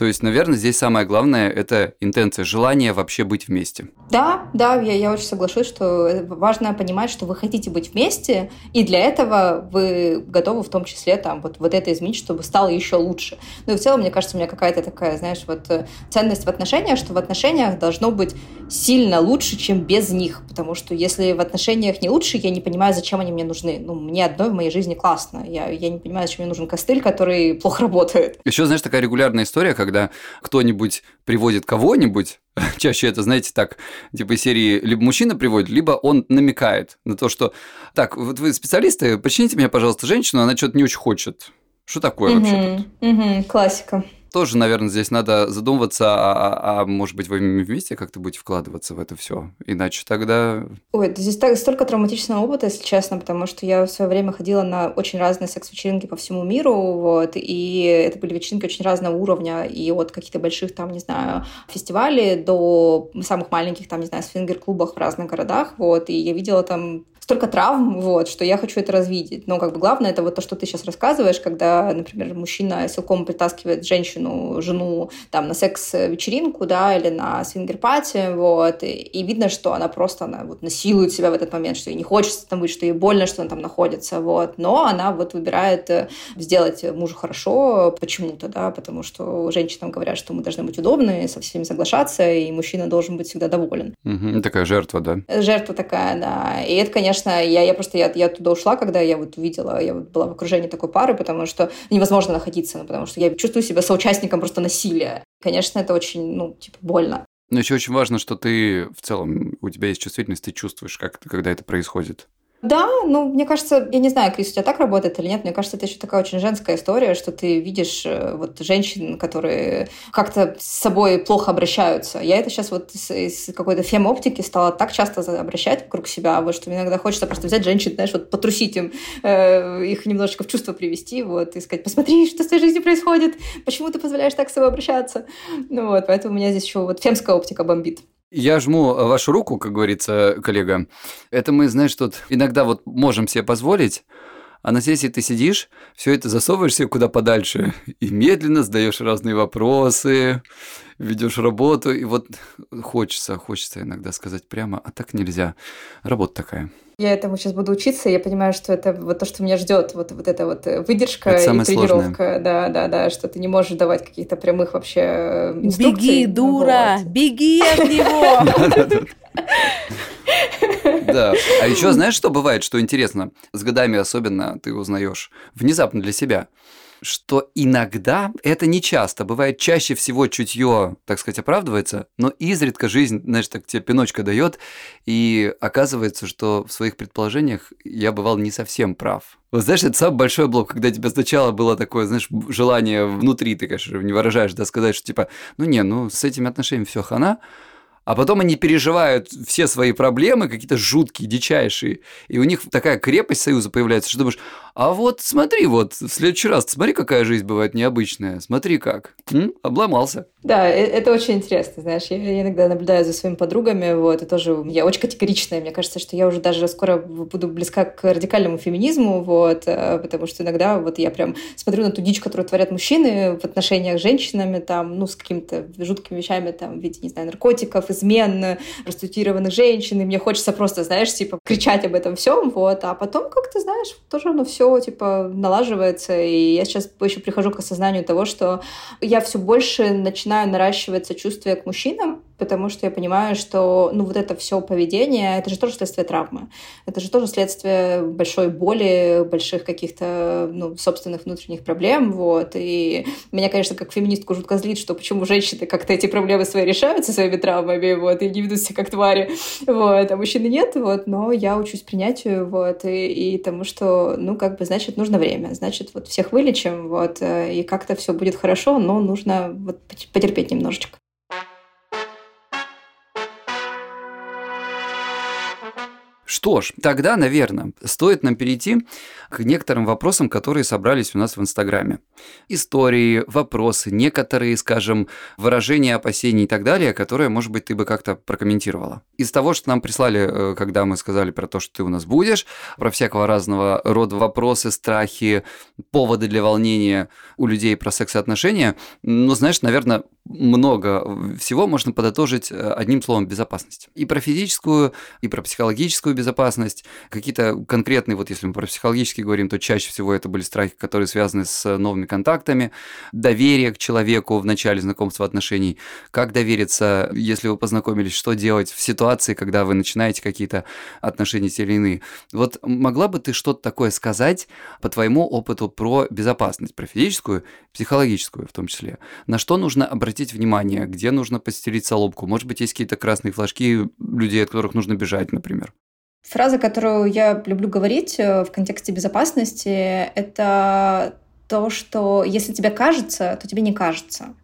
То есть, наверное, здесь самое главное – это интенция, желание вообще быть вместе. Да, да, я, я очень соглашусь, что важно понимать, что вы хотите быть вместе, и для этого вы готовы в том числе там вот, вот это изменить, чтобы стало еще лучше. Ну и в целом, мне кажется, у меня какая-то такая, знаешь, вот э, ценность в отношениях, что в отношениях должно быть сильно лучше, чем без них, потому что если в отношениях не лучше, я не понимаю, зачем они мне нужны. Ну, мне одной в моей жизни классно. Я, я не понимаю, зачем мне нужен костыль, который плохо работает. Еще, знаешь, такая регулярная история, когда когда кто-нибудь приводит кого-нибудь, чаще это, знаете, так, типа серии либо мужчина приводит, либо он намекает на то, что так, вот вы специалисты, почините меня, пожалуйста, женщину, она что-то не очень хочет. Что такое угу, вообще тут? Угу, классика тоже, наверное, здесь надо задумываться, а, а, а может быть, вы вместе как-то будете вкладываться в это все, иначе тогда... Ой, здесь так, столько травматичного опыта, если честно, потому что я в свое время ходила на очень разные секс-вечеринки по всему миру, вот, и это были вечеринки очень разного уровня, и от каких-то больших, там, не знаю, фестивалей до самых маленьких, там, не знаю, свингер-клубах в разных городах, вот, и я видела там столько травм, вот, что я хочу это развидеть. Но как бы главное это вот то, что ты сейчас рассказываешь, когда, например, мужчина силком притаскивает женщину, жену там на секс-вечеринку, да, или на свингер-пати, вот, и, и видно, что она просто она вот насилует себя в этот момент, что ей не хочется там быть, что ей больно, что она там находится, вот, но она вот выбирает э, сделать мужу хорошо почему-то, да, потому что женщинам говорят, что мы должны быть удобны, со всеми соглашаться, и мужчина должен быть всегда доволен. Угу, такая жертва, да? Жертва такая, да. И это, конечно, конечно, я, я просто я, я туда ушла, когда я вот увидела, я вот была в окружении такой пары, потому что невозможно находиться, ну, потому что я чувствую себя соучастником просто насилия. Конечно, это очень, ну, типа, больно. Но еще очень важно, что ты в целом, у тебя есть чувствительность, ты чувствуешь, как, когда это происходит. Да, ну, мне кажется, я не знаю, Крис, у тебя так работает или нет, мне кажется, это еще такая очень женская история, что ты видишь э, вот женщин, которые как-то с собой плохо обращаются. Я это сейчас вот из, из какой-то фем-оптики стала так часто обращать вокруг себя, вот, что иногда хочется просто взять женщин, знаешь, вот потрусить им, э, их немножечко в чувство привести, вот, и сказать, посмотри, что с твоей жизнью происходит, почему ты позволяешь так с собой обращаться. Ну вот, поэтому у меня здесь еще вот фемская оптика бомбит. Я жму вашу руку, как говорится, коллега. Это мы, знаешь, тут иногда вот можем себе позволить, А на сессии ты сидишь, все это засовываешь себе куда подальше и медленно задаешь разные вопросы, ведешь работу, и вот хочется, хочется иногда сказать прямо, а так нельзя. Работа такая. Я этому сейчас буду учиться, и я понимаю, что это вот то, что меня ждет, вот, вот эта вот выдержка это и тренировка. Сложное. Да, да, да, что ты не можешь давать каких-то прямых вообще инструкций. Беги, дура, вот. беги от него! Да. А еще знаешь, что бывает, что интересно? С годами особенно ты узнаешь внезапно для себя что иногда, это не часто, бывает чаще всего чутье, так сказать, оправдывается, но изредка жизнь, знаешь, так тебе пиночка дает, и оказывается, что в своих предположениях я бывал не совсем прав. Вот знаешь, это самый большой блок, когда тебе сначала было такое, знаешь, желание внутри, ты, конечно, не выражаешь, да, сказать, что типа, ну не, ну с этими отношениями все хана, а потом они переживают все свои проблемы, какие-то жуткие, дичайшие, и у них такая крепость союза появляется, что думаешь, а вот смотри, вот в следующий раз, смотри, какая жизнь бывает необычная, смотри как, М? обломался. Да, э, это очень интересно, знаешь, я иногда наблюдаю за своими подругами, вот, и тоже я очень категоричная, мне кажется, что я уже даже скоро буду близка к радикальному феминизму, вот, э, потому что иногда вот я прям смотрю на ту дичь, которую творят мужчины в отношениях с женщинами, там, ну, с какими-то жуткими вещами, там, в виде, не знаю, наркотиков, измен, проституированных женщин, и мне хочется просто, знаешь, типа, кричать об этом всем, вот, а потом как-то, знаешь, тоже оно все типа налаживается, и я сейчас еще прихожу к осознанию того, что я все больше начинаю наращивать сочувствие к мужчинам, потому что я понимаю, что ну вот это все поведение, это же тоже следствие травмы, это же тоже следствие большой боли, больших каких-то ну, собственных внутренних проблем, вот, и меня, конечно, как феминистку жутко злит, что почему женщины как-то эти проблемы свои решают со своими травмами, вот, и не ведут себя как твари, вот, а мужчины нет, вот, но я учусь принятию, вот, и, и тому, что, ну, как бы, значит, нужно время, значит, вот всех вылечим, вот, э, и как-то все будет хорошо, но нужно вот потерпеть немножечко. Что ж, тогда, наверное, стоит нам перейти к некоторым вопросам, которые собрались у нас в Инстаграме. Истории, вопросы, некоторые, скажем, выражения опасений и так далее, которые, может быть, ты бы как-то прокомментировала. Из того, что нам прислали, э, когда мы сказали про то, что ты у нас будешь, про всякого разного рода вопросы, страхи, поводы для волнения у людей про секс и отношения, ну, знаешь, наверное, много всего можно подытожить э, одним словом безопасность. И про физическую, и про психологическую безопасность. Какие-то конкретные, вот если мы про психологические говорим, то чаще всего это были страхи, которые связаны с новыми контактами, доверие к человеку в начале знакомства отношений, как довериться, если вы познакомились, что делать в ситуации, когда вы начинаете какие-то отношения те или иные. Вот могла бы ты что-то такое сказать по твоему опыту про безопасность, про физическую, психологическую в том числе? На что нужно обратить внимание, где нужно постелить соломку? Может быть, есть какие-то красные флажки людей, от которых нужно бежать, например? Фраза, которую я люблю говорить э, в контексте безопасности, это то, что если тебе кажется, то тебе не кажется.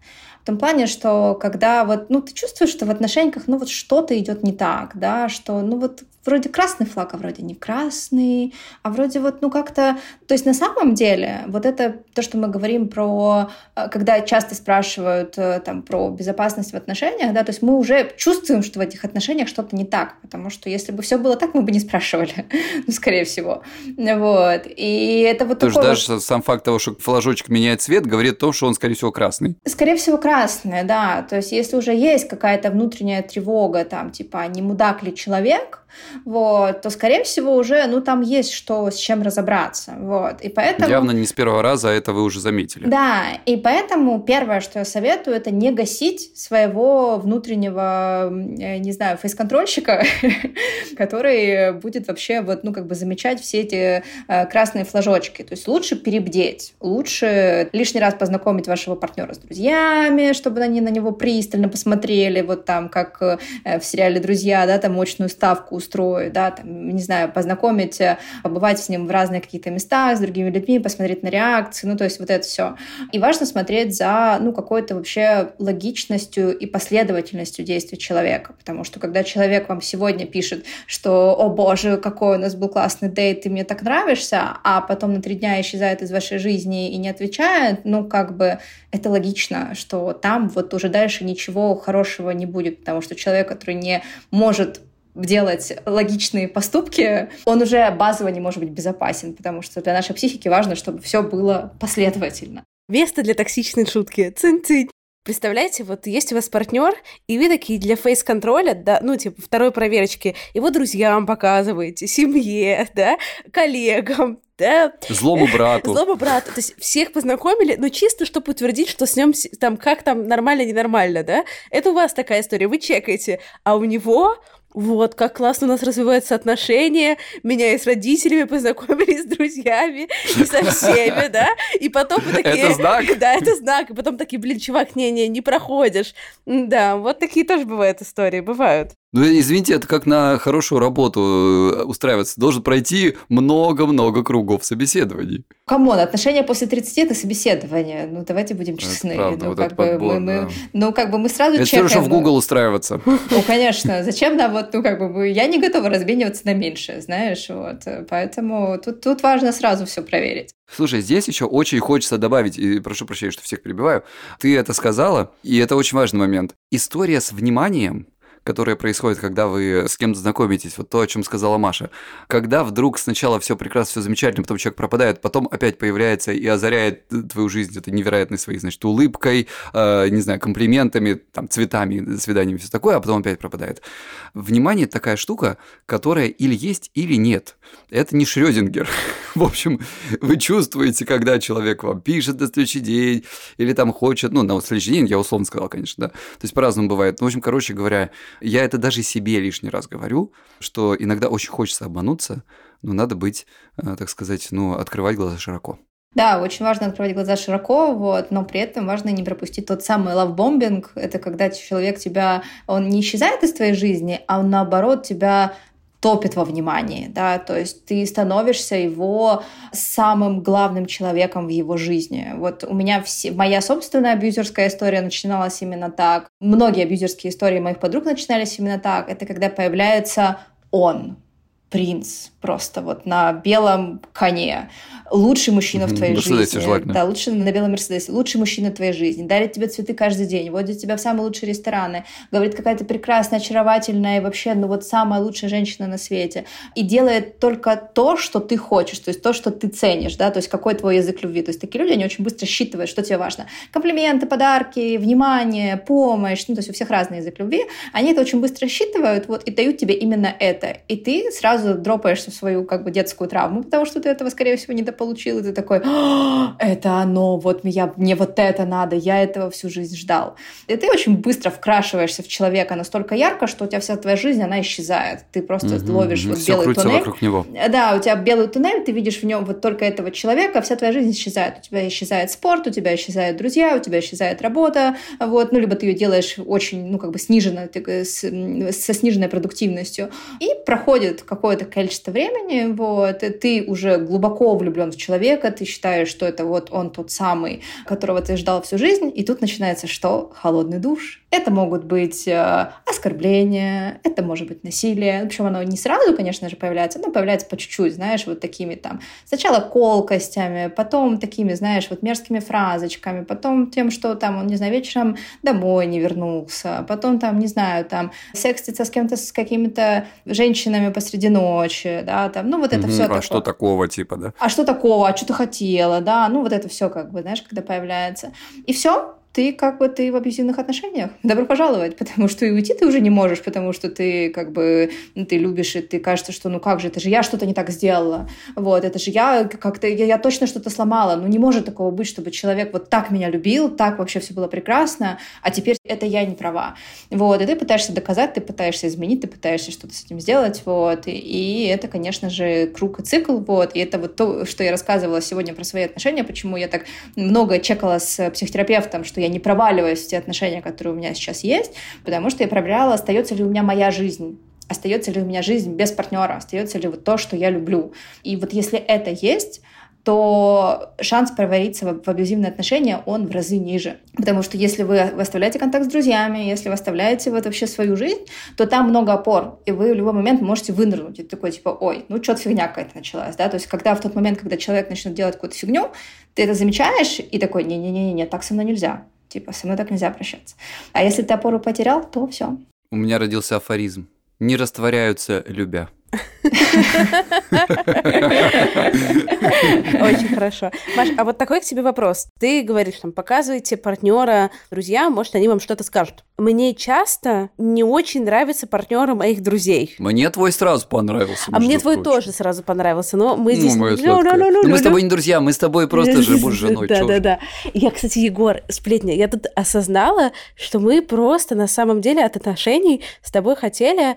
В том плане, что когда вот, ну, ты чувствуешь, что в отношениях, ну, вот что-то идет не так, да, что, ну, вот вроде красный флаг, а вроде не красный, а вроде вот, ну, как-то... То есть на самом деле вот это то, что мы говорим про... Э, когда часто спрашивают э, там про безопасность в отношениях, да, то есть мы уже чувствуем, что в этих отношениях что-то не так, потому что если бы все было так, мы бы не спрашивали, ну, скорее всего. Вот. И это вот То есть даже вот... сам факт того, что флажочек меняет цвет, говорит о том, что он, скорее всего, красный. Скорее всего, красный, да. То есть если уже есть какая-то внутренняя тревога, там, типа, не мудак ли человек, вот, то, скорее всего, уже, ну, там есть что с чем разобраться, вот, и поэтому... Явно не с первого раза это вы уже заметили. Да, и поэтому первое, что я советую, это не гасить своего внутреннего, не знаю, фейс-контрольщика, который будет вообще вот, ну, как бы замечать все эти э, красные флажочки, то есть лучше перебдеть, лучше лишний раз познакомить вашего партнера с друзьями, чтобы они на него пристально посмотрели, вот там, как э, в сериале «Друзья», да, там мощную ставку устроить, да, там, не знаю, познакомить, э, побывать с ним в разные какие-то места, с другими людьми, посмотреть на реакции, ну, то есть вот это все. И важно смотреть за, ну, какой-то вообще логичностью и последовательностью действий человека, потому что когда человек вам сегодня пишет, что, о боже, какой у нас был классный дейт, ты мне так нравишься, а потом на три дня исчезает из вашей жизни и не отвечает, ну, как бы это логично, что там вот уже дальше ничего хорошего не будет, потому что человек, который не может делать логичные поступки, он уже базово не может быть безопасен, потому что для нашей психики важно, чтобы все было последовательно. Место для токсичной шутки. Цинь-цинь. Представляете, вот есть у вас партнер, и вы такие для фейс-контроля, да, ну, типа, второй проверочки, его друзьям показываете, семье, да, коллегам, да. Злому брату. Злому брату. То есть всех познакомили, но чисто, чтобы утвердить, что с ним там как там нормально, ненормально, да. Это у вас такая история, вы чекаете. А у него вот, как классно у нас развиваются отношения, меня и с родителями познакомили, с друзьями, и со всеми, да, и потом вы такие... Это знак? Да, это знак, и потом такие, блин, чувак, не-не, не проходишь. Да, вот такие тоже бывают истории, бывают. Ну, извините, это как на хорошую работу э, устраиваться. Должен пройти много-много кругов собеседований. Come on, отношения после 30 – это собеседование. Ну, давайте будем честны. Это правда, ну, вот как бы подбор, мы, мы, да. ну, как бы мы сразу Это все чекаем. равно, что в Google устраиваться. Ну, конечно. Зачем нам вот, ну, как бы, мы- я не готова размениваться на меньшее, знаешь, вот. Поэтому тут, тут важно сразу все проверить. Слушай, здесь еще очень хочется добавить, и прошу прощения, что всех перебиваю, ты это сказала, и это очень важный момент. История с вниманием, которая происходит, когда вы с кем-то знакомитесь, вот то, о чем сказала Маша. Когда вдруг сначала все прекрасно, все замечательно, потом человек пропадает, потом опять появляется и озаряет твою жизнь это невероятной своей, значит, улыбкой, э, не знаю, комплиментами, там, цветами, свиданиями, все такое, а потом опять пропадает. Внимание – такая штука, которая или есть, или нет. Это не Шрёдингер. В общем, вы чувствуете, когда человек вам пишет на следующий день, или там хочет, ну, на следующий день, я условно сказал, конечно, да. То есть по-разному бывает. Ну, в общем, короче говоря, я это даже себе лишний раз говорю, что иногда очень хочется обмануться, но надо быть, э, так сказать, ну, открывать глаза широко. Да, очень важно открывать глаза широко, вот, но при этом важно не пропустить тот самый лавбомбинг. Это когда человек тебя, он не исчезает из твоей жизни, а он наоборот тебя топит во внимании, да, то есть ты становишься его самым главным человеком в его жизни. Вот у меня все, моя собственная абьюзерская история начиналась именно так. Многие абьюзерские истории моих подруг начинались именно так. Это когда появляется он, принц, просто вот на белом коне. Лучший мужчина в твоей Мерседесе жизни. желательно. Да, лучше на белом Мерседесе. Лучший мужчина в твоей жизни. Дарит тебе цветы каждый день, водит тебя в самые лучшие рестораны, говорит, какая ты прекрасная, очаровательная и вообще, ну вот самая лучшая женщина на свете. И делает только то, что ты хочешь, то есть то, что ты ценишь, да, то есть какой твой язык любви. То есть такие люди, они очень быстро считывают, что тебе важно. Комплименты, подарки, внимание, помощь, ну то есть у всех разный язык любви. Они это очень быстро считывают, вот, и дают тебе именно это. И ты сразу дропаешься в свою как бы детскую травму, потому что ты этого, скорее всего, недополучил, и ты такой, «А, это оно, вот я, мне вот это надо, я этого всю жизнь ждал. И ты очень быстро вкрашиваешься в человека настолько ярко, что у тебя вся твоя жизнь, она исчезает. Ты просто Мгм, ловишь вот белый туннель. вокруг него. Да, у тебя белый туннель, ты видишь в нем вот только этого человека, вся твоя жизнь исчезает. У тебя исчезает спорт, у тебя исчезают друзья, у тебя исчезает работа, вот, ну, либо ты ее делаешь очень, ну, как бы сниженно, ты, э, с- со сниженной продуктивностью. И проходит какое-то количество времени, вот, и ты уже глубоко влюблен в человека, ты считаешь, что это вот он тот самый, которого ты ждал всю жизнь, и тут начинается что? Холодный душ. Это могут быть э, оскорбления, это может быть насилие. Причем оно не сразу, конечно же, появляется, но появляется по чуть-чуть, знаешь, вот такими там. Сначала колкостями, потом такими, знаешь, вот мерзкими фразочками, потом тем, что там он, не знаю, вечером домой не вернулся, потом там, не знаю, там сексится с кем-то, с какими-то женщинами посреди ночи, да, там, ну вот это Мгм, все А что такого, типа, да? а что такого, а что ты хотела, да, ну вот это все как бы, знаешь, когда появляется. И все, ты как бы ты в абьюзивных отношениях. Добро пожаловать, потому что и уйти ты уже не можешь, потому что ты как бы ну, ты любишь, и ты кажется, что ну как же, это же я что-то не так сделала. Вот, это же я как-то, я, я точно что-то сломала. Ну не может такого быть, чтобы человек вот так меня любил, так вообще все было прекрасно, а теперь это я не права. Вот, и ты пытаешься доказать, ты пытаешься изменить, ты пытаешься что-то с этим сделать, вот, и, и это, конечно же, круг и цикл, вот, и это вот то, что я рассказывала сегодня про свои отношения, почему я так много чекала с психотерапевтом, что я не проваливаюсь в те отношения, которые у меня сейчас есть, потому что я проверяла, остается ли у меня моя жизнь остается ли у меня жизнь без партнера, остается ли вот то, что я люблю. И вот если это есть, то шанс провариться в, абьюзивные отношения, он в разы ниже. Потому что если вы, вы оставляете контакт с друзьями, если вы оставляете вот вообще свою жизнь, то там много опор, и вы в любой момент можете вынырнуть. И такой, типа, ой, ну что-то фигня какая-то началась, да? То есть когда в тот момент, когда человек начнет делать какую-то фигню, ты это замечаешь и такой, не-не-не-не, так со мной нельзя. Типа, со мной так нельзя прощаться. А если ты опору потерял, то все. У меня родился афоризм. Не растворяются, любя. Очень хорошо. Маш, а вот такой к тебе вопрос. Ты говоришь, там, показывайте партнера друзьям, может, они вам что-то скажут. Мне часто не очень нравятся партнеры моих друзей. Мне твой сразу понравился. А мне твой тоже сразу понравился, но мы Ну, здесь... Ну, мы с тобой не друзья, мы с тобой просто же муж с женой. Да, да, да. Я, кстати, Егор, сплетня, я тут осознала, что мы просто на самом деле от отношений с тобой хотели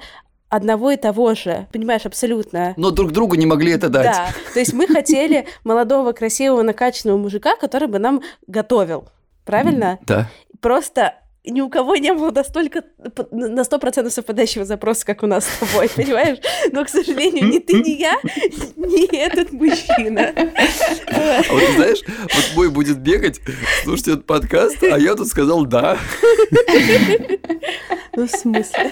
одного и того же. Понимаешь, абсолютно. Но друг другу не могли это дать. Да, то есть мы хотели молодого, красивого, накачанного мужика, который бы нам готовил. Правильно? Да. Просто ни у кого не было настолько на сто процентов совпадающего запроса, как у нас с тобой, понимаешь? Но, к сожалению, ни ты, ни я, ни этот мужчина. А вот знаешь, вот мой будет бегать, слушать этот подкаст, а я тут сказал «да». Ну, в смысле?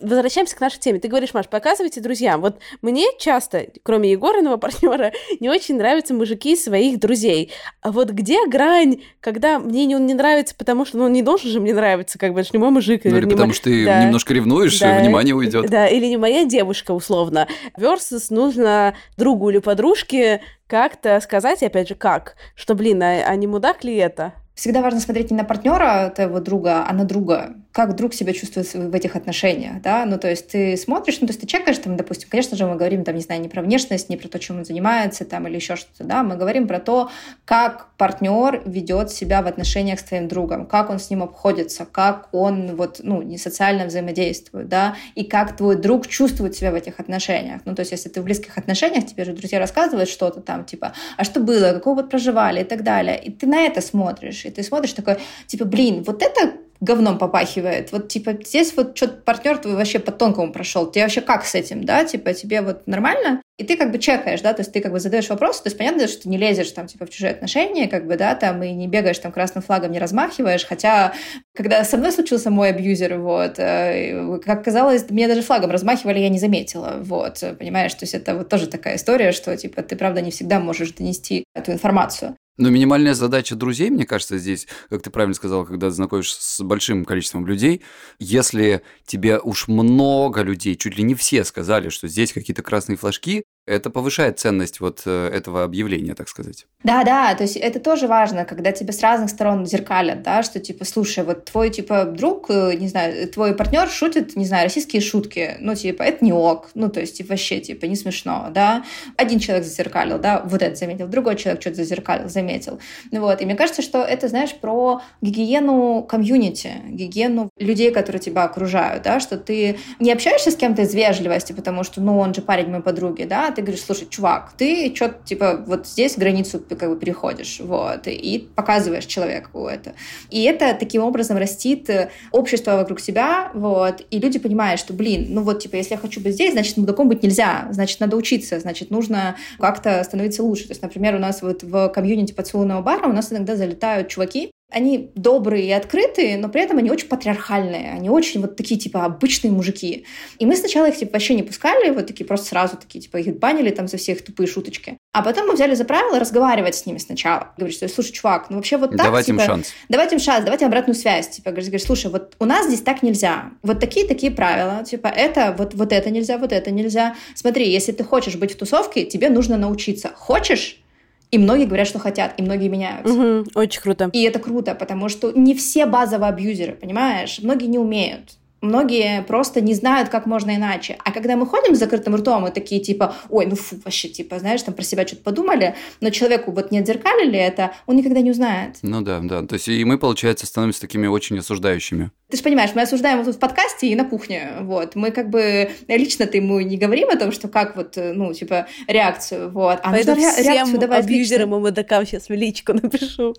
Возвращаемся к нашей теме. Ты говоришь, Маш, показывайте друзьям. Вот мне часто, кроме Егориного партнера, не очень нравятся мужики своих друзей. А вот где грань, когда мне не- он не нравится, потому что ну, он не должен же мне нравиться, как бы, это ж не мой мужик. Ну или не потому мо- что ты Да. немножко ревнуешь, Да. и внимание уйдет. Да, или не моя девушка, условно. Versus нужно другу или подружке как-то сказать, опять же, как? Что, блин, а, а не мудак ли это? Всегда важно смотреть не на партнера твоего друга, а на друга. Как друг себя чувствует в этих отношениях, да? Ну, то есть ты смотришь, ну, то есть ты чекаешь, там, допустим, конечно же, мы говорим, там, не знаю, не про внешность, не про то, чем он занимается, там, или еще что-то, да? Мы говорим про то, как партнер ведет себя в отношениях с твоим другом, как он с ним обходится, как он, вот, ну, не социально взаимодействует, да? И как твой друг чувствует себя в этих отношениях. Ну, то есть если ты в близких отношениях, тебе же друзья рассказывают что-то там, типа, а что было, какого вот проживали и так далее. И ты на это смотришь, и ты смотришь такой, типа, блин, вот это говном попахивает. Вот, типа, здесь вот что-то партнер твой вообще по тонкому прошел. Ты вообще как с этим, да? Типа, тебе вот нормально? И ты как бы чекаешь, да, то есть ты как бы задаешь вопросы, то есть понятно, что ты не лезешь там, типа, в чужие отношения, как бы, да, там, и не бегаешь там красным флагом, не размахиваешь, хотя, когда со мной случился мой абьюзер, вот, э, как казалось, меня даже флагом размахивали, я не заметила, вот, понимаешь, то есть это вот тоже такая история, что, типа, ты, правда, не всегда можешь донести эту информацию. Но минимальная задача друзей, мне кажется, здесь, как ты правильно сказал, когда знакомишься с большим количеством людей, если тебе уж много людей, чуть ли не все сказали, что здесь какие-то красные флажки, это повышает ценность вот э, этого объявления, так сказать. Да, да, то есть это тоже важно, когда тебя с разных сторон зеркалят, да, что типа, слушай, вот твой типа друг, э, не знаю, твой партнер шутит, не знаю, российские шутки, ну типа это не ок, ну то есть вообще типа не смешно, да. Один человек зазеркалил, да, вот это заметил, другой человек что-то зазеркалил, заметил, ну вот. И мне кажется, что это, знаешь, про гигиену комьюнити, гигиену людей, которые тебя окружают, да, что ты не общаешься с кем-то из вежливости, потому что, ну он же парень моей подруги, да, ты говоришь, слушай, чувак, ты что-то типа вот здесь границу как бы переходишь, вот, и показываешь человеку это. И это таким образом растит э, общество вокруг себя, вот, и люди понимают, что, блин, ну вот, типа, если я хочу быть здесь, значит, мудаком быть нельзя, значит, надо учиться, значит, нужно как-то становиться лучше. То есть, например, у нас вот в комьюнити поцелуйного бара у нас иногда залетают чуваки, они добрые и открытые, но при этом они очень патриархальные, они очень вот такие, типа, обычные мужики. И мы сначала их, типа, вообще не пускали, вот такие просто сразу такие, типа, их банили там за все их тупые шуточки. А потом мы взяли за правило разговаривать с ними сначала. Говорить, что, слушай, чувак, ну вообще вот так, Давать им типа, шанс. давайте им шанс, давайте обратную связь. Типа, говоришь, слушай, вот у нас здесь так нельзя. Вот такие-такие правила. Типа, это, вот, вот это нельзя, вот это нельзя. Смотри, если ты хочешь быть в тусовке, тебе нужно научиться. Хочешь? И многие говорят, что хотят, и многие меняются. Мгм, очень круто. И это круто, потому что не все базовые абьюзеры, понимаешь? Многие не умеют. Многие просто не знают, как можно иначе. А когда мы ходим с закрытым ртом, мы такие типа, ой, ну фу, вообще, типа, знаешь, там про себя что-то подумали, но человеку вот не отзеркалили это, он никогда не узнает. Ну да, да. То есть и мы, получается, становимся такими очень осуждающими. Ты же понимаешь, мы осуждаем его тут в подкасте и на кухне, вот. Мы как бы лично-то ему не говорим о том, что как вот, ну, типа, реакцию, вот. А Пойду нужно ре- реакцию всем давать абьюзерам лично. и мудакам сейчас в личку напишу.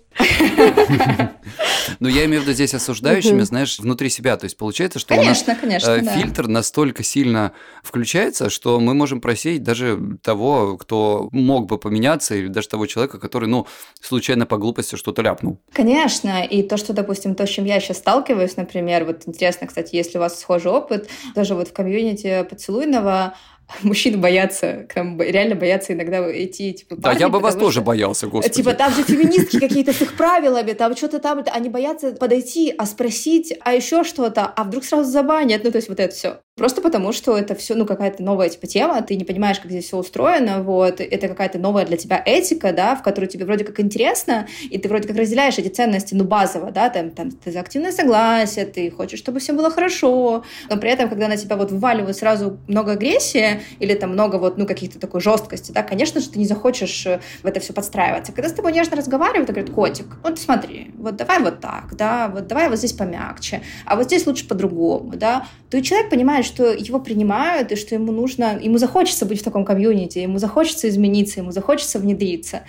Но я имею в виду здесь осуждающими, знаешь, внутри себя. То есть получается, что у нас э, фильтр настолько сильно включается, что мы можем просеять даже того, кто мог бы поменяться, или даже того человека, который, ну, случайно по глупости что-то ляпнул. Конечно, и то, что, допустим, то, с чем я сейчас сталкиваюсь, например, вот интересно, кстати, если у вас схожий опыт, даже вот в комьюнити поцелуйного мужчины боятся, к нам реально боятся иногда идти, типа, Да, парни, я бы вас потому тоже что- боялся, господи. Типа там же феминистки какие-то с их правилами, там что-то там, они боятся подойти, а спросить, а еще что-то, а вдруг сразу забанят, ну то есть вот это все. Просто потому, что это все, ну, какая-то новая, типа, тема, ты не понимаешь, как здесь все устроено, вот, это какая-то новая для тебя этика, да, в которую тебе вроде как интересно, и ты вроде как разделяешь эти ценности, ну, базово, да, там, там ты за активное согласие, ты хочешь, чтобы все было хорошо, но при этом, когда на тебя вот вываливают сразу много агрессии или там много вот, ну, каких-то такой жесткости, да, конечно же, ты не захочешь э, в это все подстраиваться. Когда с тобой нежно разговаривают, и говорят, котик, вот смотри, вот давай вот так, да, вот давай вот здесь помягче, а вот здесь лучше по-другому, да, то и человек понимает, что его принимают, и что ему нужно, ему захочется быть в таком комьюнити, ему захочется измениться, ему захочется внедриться.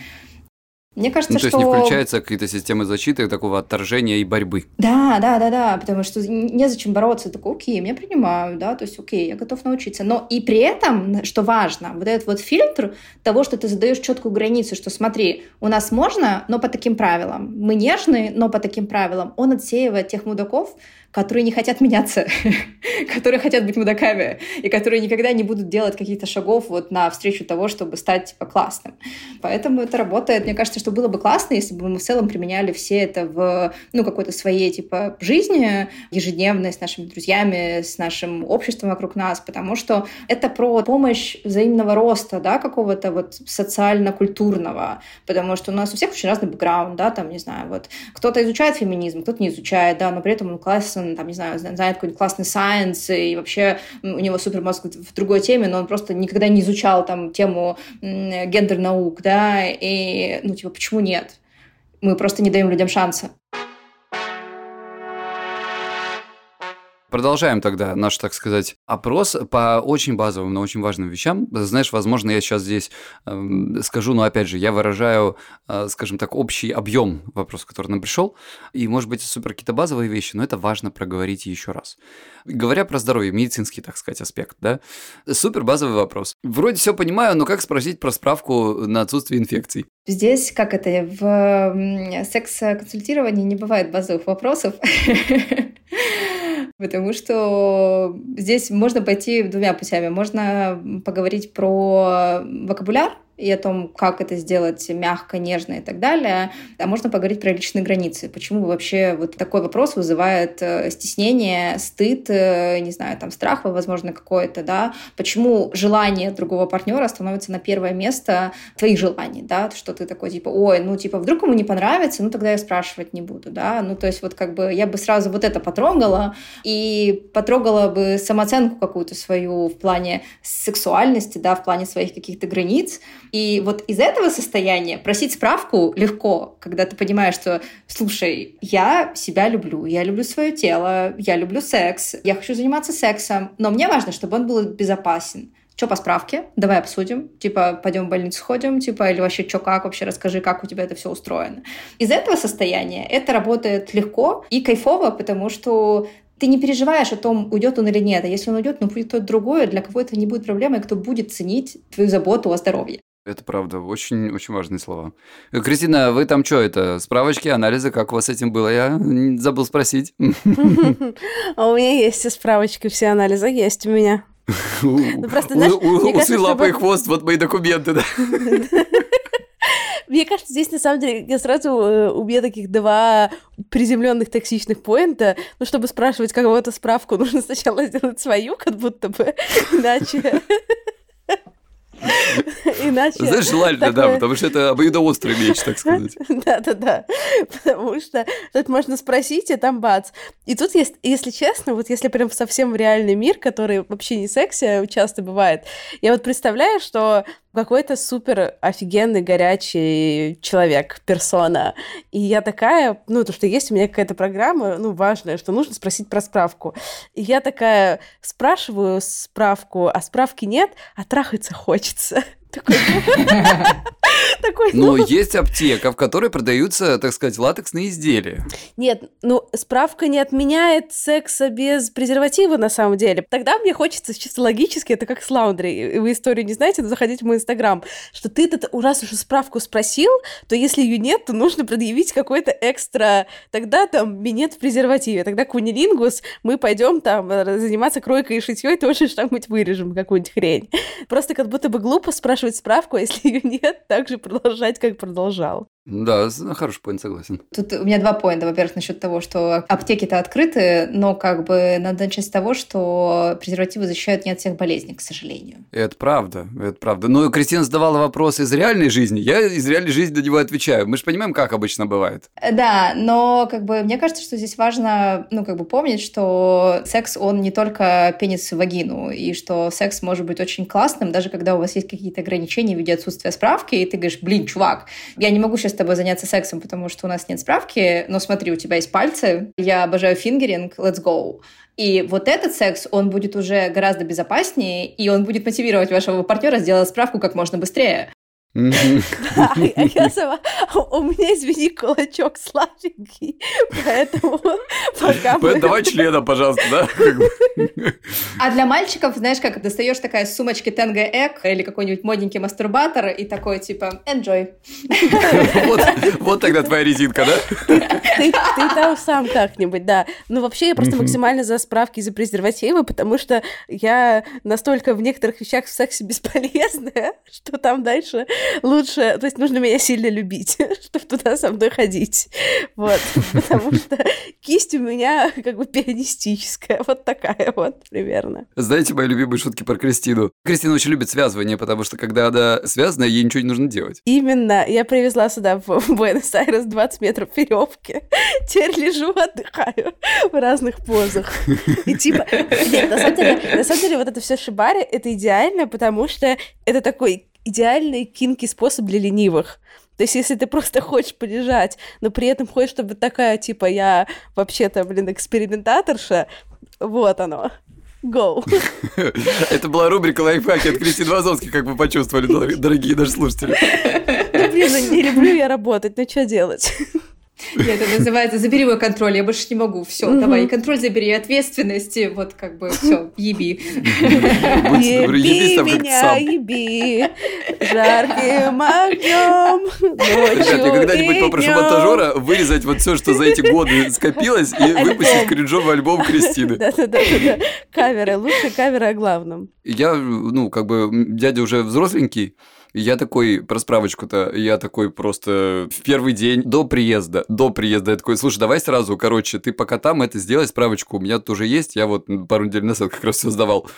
Мне кажется, ну, то что... есть не включаются какие-то системы защиты, такого отторжения и борьбы. Да, да, да, да, потому что незачем бороться. Такой, окей, меня принимают, да, то есть окей, я готов научиться. Но и при этом, что важно, вот этот вот фильтр того, что ты задаешь четкую границу, что смотри, у нас можно, но по таким правилам. Мы нежные, но по таким правилам. Он отсеивает тех мудаков, которые не хотят меняться, которые хотят быть мудаками, и которые никогда не будут делать каких-то шагов вот навстречу того, чтобы стать типа, классным. Поэтому это работает. Мне кажется, что было бы классно, если бы мы в целом применяли все это в ну, какой-то своей типа жизни ежедневной с нашими друзьями, с нашим обществом вокруг нас, потому что это про помощь взаимного роста, да, какого-то вот социально-культурного, потому что у нас у всех очень разный бэкграунд, да, там, не знаю, вот кто-то изучает феминизм, кто-то не изучает, да, но при этом он классно он, там, не знаю, знает какой-нибудь классный сайенс, и вообще у него супер мозг в другой теме, но он просто никогда не изучал там тему гендер-наук, да, и, ну, типа, почему нет? Мы просто не даем людям шанса. Продолжаем тогда наш, так сказать, опрос по очень базовым, но очень важным вещам. Знаешь, возможно, я сейчас здесь э, скажу, но опять же, я выражаю, э, скажем так, общий объем вопроса, который нам пришел. И, может быть, супер какие-то базовые вещи, но это важно проговорить еще раз. Говоря про здоровье, медицинский, так сказать, аспект, да, супер базовый вопрос. Вроде все понимаю, но как спросить про справку на отсутствие инфекций? Здесь, как это, в секс-консультировании не бывает базовых вопросов. Потому что здесь можно пойти двумя путями. Можно поговорить про вокабуляр, и о том, как это сделать мягко, нежно и так далее. А можно поговорить про личные границы. Почему вообще вот такой вопрос вызывает э, стеснение, стыд, э, не знаю, там страх, возможно, какое-то, да? Почему желание другого партнера становится на первое место твоих желаний, да? Что ты такой, типа, ой, ну, типа, вдруг ему не понравится, ну, тогда я спрашивать не буду, да? Ну, то есть вот как бы я бы сразу вот это потрогала и потрогала бы самооценку какую-то свою в плане сексуальности, да, в плане своих каких-то границ, и вот из этого состояния просить справку легко, когда ты понимаешь, что, слушай, я себя люблю, я люблю свое тело, я люблю секс, я хочу заниматься сексом, но мне важно, чтобы он был безопасен. Что по справке? Давай обсудим. Типа, пойдем в больницу сходим, типа, или вообще что как, вообще расскажи, как у тебя это все устроено. Из этого состояния это работает легко и кайфово, потому что ты не переживаешь о том, уйдет он или нет. А если он уйдет, ну будет кто-то другой, для кого это не будет проблемой, кто будет ценить твою заботу о здоровье. Это правда, очень, очень важные слова. Кристина, вы там что это, справочки, анализы, как у вас с этим было? Я забыл спросить. А у меня есть все справочки, все анализы есть у меня. Ну, Усы, лапы и хвост, вот мои документы, да. Мне кажется, здесь на самом деле я сразу э, у меня таких два приземленных токсичных поинта. Ну, чтобы спрашивать кого-то справку, нужно сначала сделать свою, как будто бы, иначе Иначе... Знаешь, желательно, такое... да, потому что это обоюдоострый меч, так сказать. Да-да-да, потому что тут можно спросить, и там бац. И тут, есть, если честно, вот если прям совсем в реальный мир, который вообще не секси, а часто бывает, я вот представляю, что какой-то супер офигенный, горячий человек, персона. И я такая, ну, то, что есть у меня какая-то программа, ну, важная, что нужно спросить про справку. И я такая спрашиваю справку, а справки нет, а трахаться хочется. Такой, Такой, ну... Но есть аптека, в которой продаются, так сказать, латексные изделия. Нет, ну, справка не отменяет секса без презерватива на самом деле. Тогда мне хочется чисто логически, это как с лаундри. Вы историю не знаете, но заходите в мой инстаграм, что ты этот раз уже справку спросил, то если ее нет, то нужно предъявить какой-то экстра. Тогда там минет в презервативе. Тогда кунилингус, мы пойдем там э, заниматься кройкой и шитьей, тоже что-нибудь вырежем, какую-нибудь хрень. Просто как будто бы глупо спрашивать справку, а если ее нет, также продолжать, как продолжал. Да, хороший поинт, согласен. Тут у меня два поинта. Во-первых, насчет того, что аптеки-то открыты, но как бы надо начать с того, что презервативы защищают не от всех болезней, к сожалению. Это правда, это правда. Но Кристина задавала вопрос из реальной жизни, я из реальной жизни на него отвечаю. Мы же понимаем, как обычно бывает. Да, но как бы мне кажется, что здесь важно, ну, как бы помнить, что секс, он не только пенис и вагину, и что секс может быть очень классным, даже когда у вас есть какие-то ограничения в виде отсутствия справки, и ты говоришь, блин, чувак, я не могу сейчас с тобой заняться сексом, потому что у нас нет справки, но смотри, у тебя есть пальцы, я обожаю фингеринг, let's go. И вот этот секс, он будет уже гораздо безопаснее, и он будет мотивировать вашего партнера сделать справку как можно быстрее. Да, я сама... У меня, извини, кулачок слабенький, поэтому пока Давай члена, пожалуйста, да? А для мальчиков, знаешь, как достаешь такая сумочки Тенга Эк или какой-нибудь модненький мастурбатор и такой, типа, enjoy. Вот тогда твоя резинка, да? Ты там сам как-нибудь, да. Ну, вообще, я просто максимально за справки за презервативы, потому что я настолько в некоторых вещах в сексе бесполезная, что там дальше лучше, то есть нужно меня сильно любить, чтобы туда со мной ходить. Вот, потому что кисть у меня как бы пианистическая, вот такая вот примерно. Знаете мои любимые шутки про Кристину? Кристина очень любит связывание, потому что когда она связана, ей ничего не нужно делать. Именно. Я привезла сюда в Буэнос-Айрес 20 метров веревки. Теперь лежу, отдыхаю в разных позах. И типа, нет, на самом деле, на самом деле вот это все шибари, это идеально, потому что это такой идеальный кинки способ для ленивых. То есть, если ты просто хочешь полежать, но при этом хочешь, чтобы такая, типа, я вообще-то, блин, экспериментаторша, вот оно. Go. Это была рубрика лайфхаки от Кристины Вазовски, как вы почувствовали, дорогие наши слушатели. Ну, блин, ну не люблю я работать, ну что делать? Нет, это называется «забери мой контроль, я больше не могу». Все, угу. давай, и контроль забери, и ответственности, вот как бы все, еби. Еби меня, еби, жарким огнем, Ребят, я когда-нибудь попрошу монтажера вырезать вот все, что за эти годы скопилось, и выпустить кринжовый альбом Кристины. Да-да-да, каверы, лучшие каверы о главном. Я, ну, как бы, дядя уже взросленький, я такой, про справочку-то, я такой просто в первый день до приезда, до приезда, я такой, слушай, давай сразу, короче, ты пока там это сделай, справочку, у меня тоже есть, я вот пару недель назад как раз все сдавал.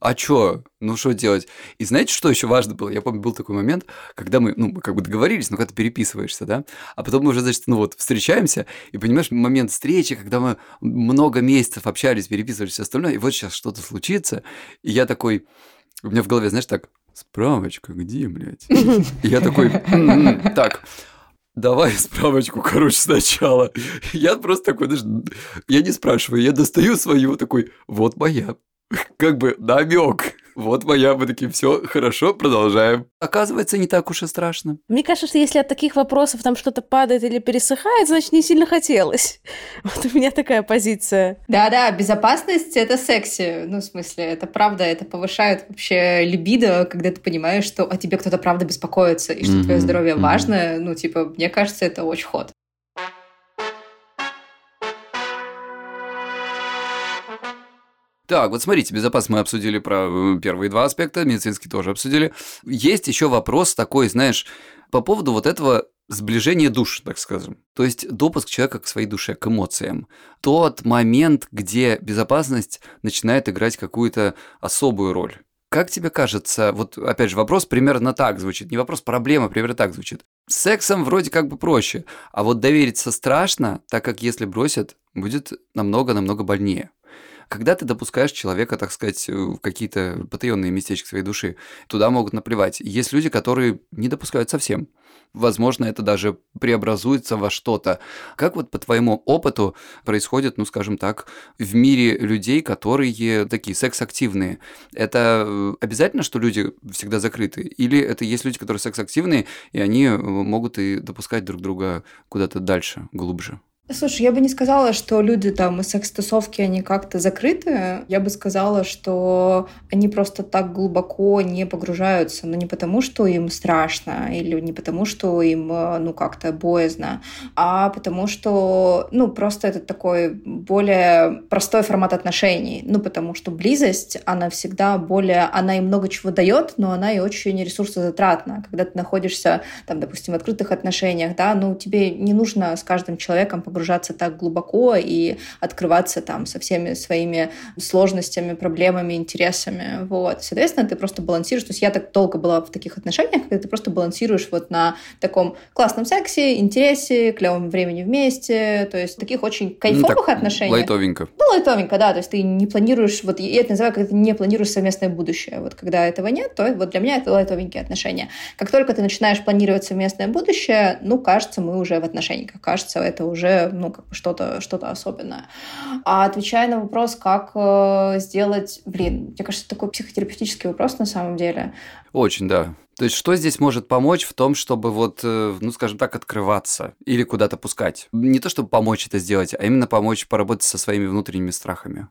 А чё? Ну, что делать? И знаете, что еще важно было? Я помню, был такой момент, когда мы, ну, мы как бы договорились, но когда ты переписываешься, да, а потом мы уже, значит, ну вот, встречаемся, и понимаешь, момент встречи, когда мы много месяцев общались, переписывались, все остальное, и вот сейчас что-то случится, и я такой, у меня в голове, знаешь, так, справочка где, блядь? Я такой, так, давай справочку, короче, сначала. Я просто такой, знаешь, я не спрашиваю, я достаю свою, такой, вот моя. Как бы намек. Вот моя, мы такие, все, хорошо, продолжаем. Оказывается, не так уж и страшно. Мне кажется, что если от таких вопросов там что-то падает или пересыхает, значит, не сильно хотелось. Вот у меня такая позиция. Да-да, безопасность — это секси. Ну, в смысле, это правда, это повышает вообще либидо, когда ты понимаешь, что о тебе кто-то правда беспокоится, и что mm-hmm. твое здоровье mm-hmm. важно. Ну, типа, мне кажется, это очень ход. Так, вот смотрите, безопасность мы обсудили про э, первые два аспекта, медицинский тоже обсудили. Есть еще вопрос такой, знаешь, по поводу вот этого сближения душ, так скажем. То есть допуск человека к своей душе, к эмоциям. Тот момент, где безопасность начинает играть какую-то особую роль. Как тебе кажется, вот опять же вопрос примерно так звучит, не вопрос проблема, примерно так звучит. С сексом вроде как бы проще, а вот довериться страшно, так как если бросят, будет намного-намного больнее. Когда ты допускаешь человека, так сказать, в какие-то потаенные местечки своей души, туда могут наплевать. Есть люди, которые не допускают совсем. Возможно, это даже преобразуется во что-то. Как вот по твоему опыту происходит, ну, скажем так, в мире людей, которые такие секс-активные? Это э, обязательно, что люди всегда закрыты? Или это есть люди, которые секс-активные, и они могут и допускать друг друга куда-то дальше, глубже? Слушай, я бы не сказала, что люди там из секс-тусовки, они как-то закрыты. Я бы сказала, что они просто так глубоко не погружаются, но не потому, что им страшно, или не потому, что им, э, ну, как-то боязно, а потому что, ну, просто это такой более простой формат отношений. Ну, потому что близость, она всегда более, она и много чего дает, но она и очень ресурсозатратна. Когда ты находишься, там, допустим, в открытых отношениях, да, ну, тебе не нужно с каждым человеком погружаться погружаться так глубоко и открываться там со всеми своими сложностями, проблемами, интересами. Вот. Соответственно, ты просто балансируешь. То есть я так долго была в таких отношениях, когда ты просто балансируешь вот на таком классном сексе, интересе, клевом времени вместе. То есть таких очень ну, кайфовых ну, так, отношениях. Лайтовенько. Ну, лайтовенько, да. То есть ты не планируешь, вот я это называю, когда ты не планируешь совместное будущее. Вот когда этого нет, то вот для меня это лайтовенькие отношения. Как только ты начинаешь планировать совместное будущее, ну, кажется, мы уже в отношениях. Кажется, это уже ну, как бы что-то что особенное. А отвечая на вопрос, как э, сделать... Блин, мне кажется, это такой психотерапевтический вопрос на самом деле. Очень, да. То есть что здесь может помочь в том, чтобы вот, э, ну, скажем так, открываться или куда-то пускать? Не то, чтобы помочь это сделать, а именно помочь поработать со своими внутренними страхами.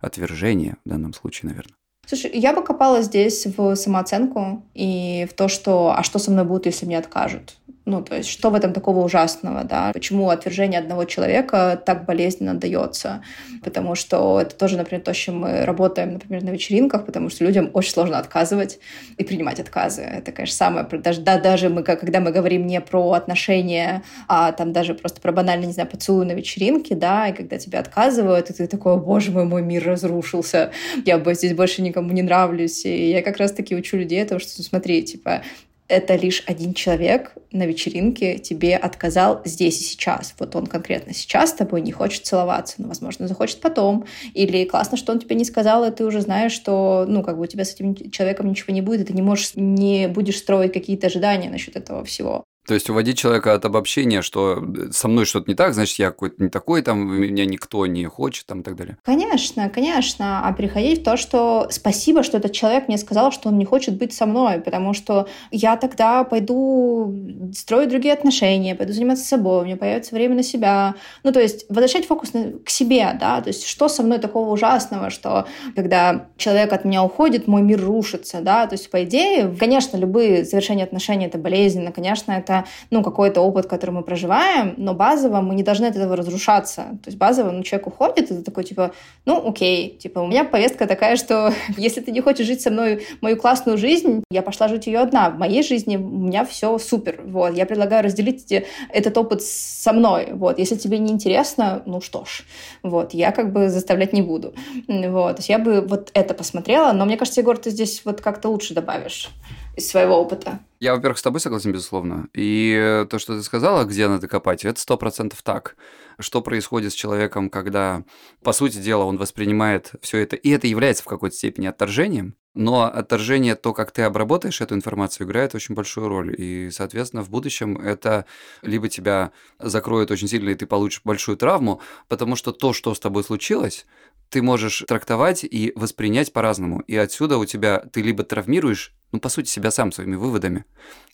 Отвержение в данном случае, наверное. Слушай, я бы копала здесь в самооценку и в то, что «а что со мной будет, если мне откажут?» Ну, то есть, что в этом такого ужасного, да? Почему отвержение одного человека так болезненно дается? Потому что это тоже, например, то, с чем мы работаем, например, на вечеринках, потому что людям очень сложно отказывать и принимать отказы. Это, конечно, самое... Даже, да, даже мы, когда мы говорим не про отношения, а там даже просто про банально, не знаю, поцелуй на вечеринке, да, и когда тебе отказывают, и ты такой, боже мой, мой мир разрушился, я бы здесь больше никому не нравлюсь. И я как раз-таки учу людей того, что, смотри, типа, это лишь один человек на вечеринке тебе отказал здесь и сейчас. Вот он конкретно сейчас с тобой не хочет целоваться, но, возможно, захочет потом. Или классно, что он тебе не сказал, и ты уже знаешь, что, ну, как бы у тебя с этим человеком ничего не будет, и ты не можешь, не будешь строить какие-то ожидания насчет этого всего. То есть уводить человека от обобщения, что со мной что-то не так, значит, я какой-то не такой, там, меня никто не хочет, там, и так далее. Конечно, конечно. А переходить в то, что спасибо, что этот человек мне сказал, что он не хочет быть со мной, потому что я тогда пойду строить другие отношения, пойду заниматься собой, у меня появится время на себя. Ну, то есть возвращать фокус к себе, да, то есть что со мной такого ужасного, что когда человек от меня уходит, мой мир рушится, да, то есть по идее, конечно, любые завершения отношений это болезненно, конечно, это ну, какой-то опыт, который мы проживаем, но базово мы не должны от этого разрушаться. То есть базово, ну, человек уходит, ты такой, типа, ну, окей, типа, у меня повестка такая, что если ты не хочешь жить со мной мою классную жизнь, я пошла жить ее одна. В моей жизни у меня все супер, вот. Я предлагаю разделить этот опыт со мной, вот. Если тебе не интересно, ну что ж, вот, я как бы заставлять не буду, вот. То есть я бы вот это посмотрела, но мне кажется, Егор, ты здесь вот как-то лучше добавишь из своего опыта. Я, во-первых, с тобой согласен, безусловно. И то, что ты сказала, где надо копать, это сто процентов так. Что происходит с человеком, когда, по сути дела, он воспринимает все это, и это является в какой-то степени отторжением, но отторжение, то, как ты обработаешь эту информацию, играет очень большую роль. И, соответственно, в будущем это либо тебя закроет очень сильно, и ты получишь большую травму, потому что то, что с тобой случилось, ты можешь трактовать и воспринять по-разному. И отсюда у тебя ты либо травмируешь, ну, по сути, себя сам своими выводами,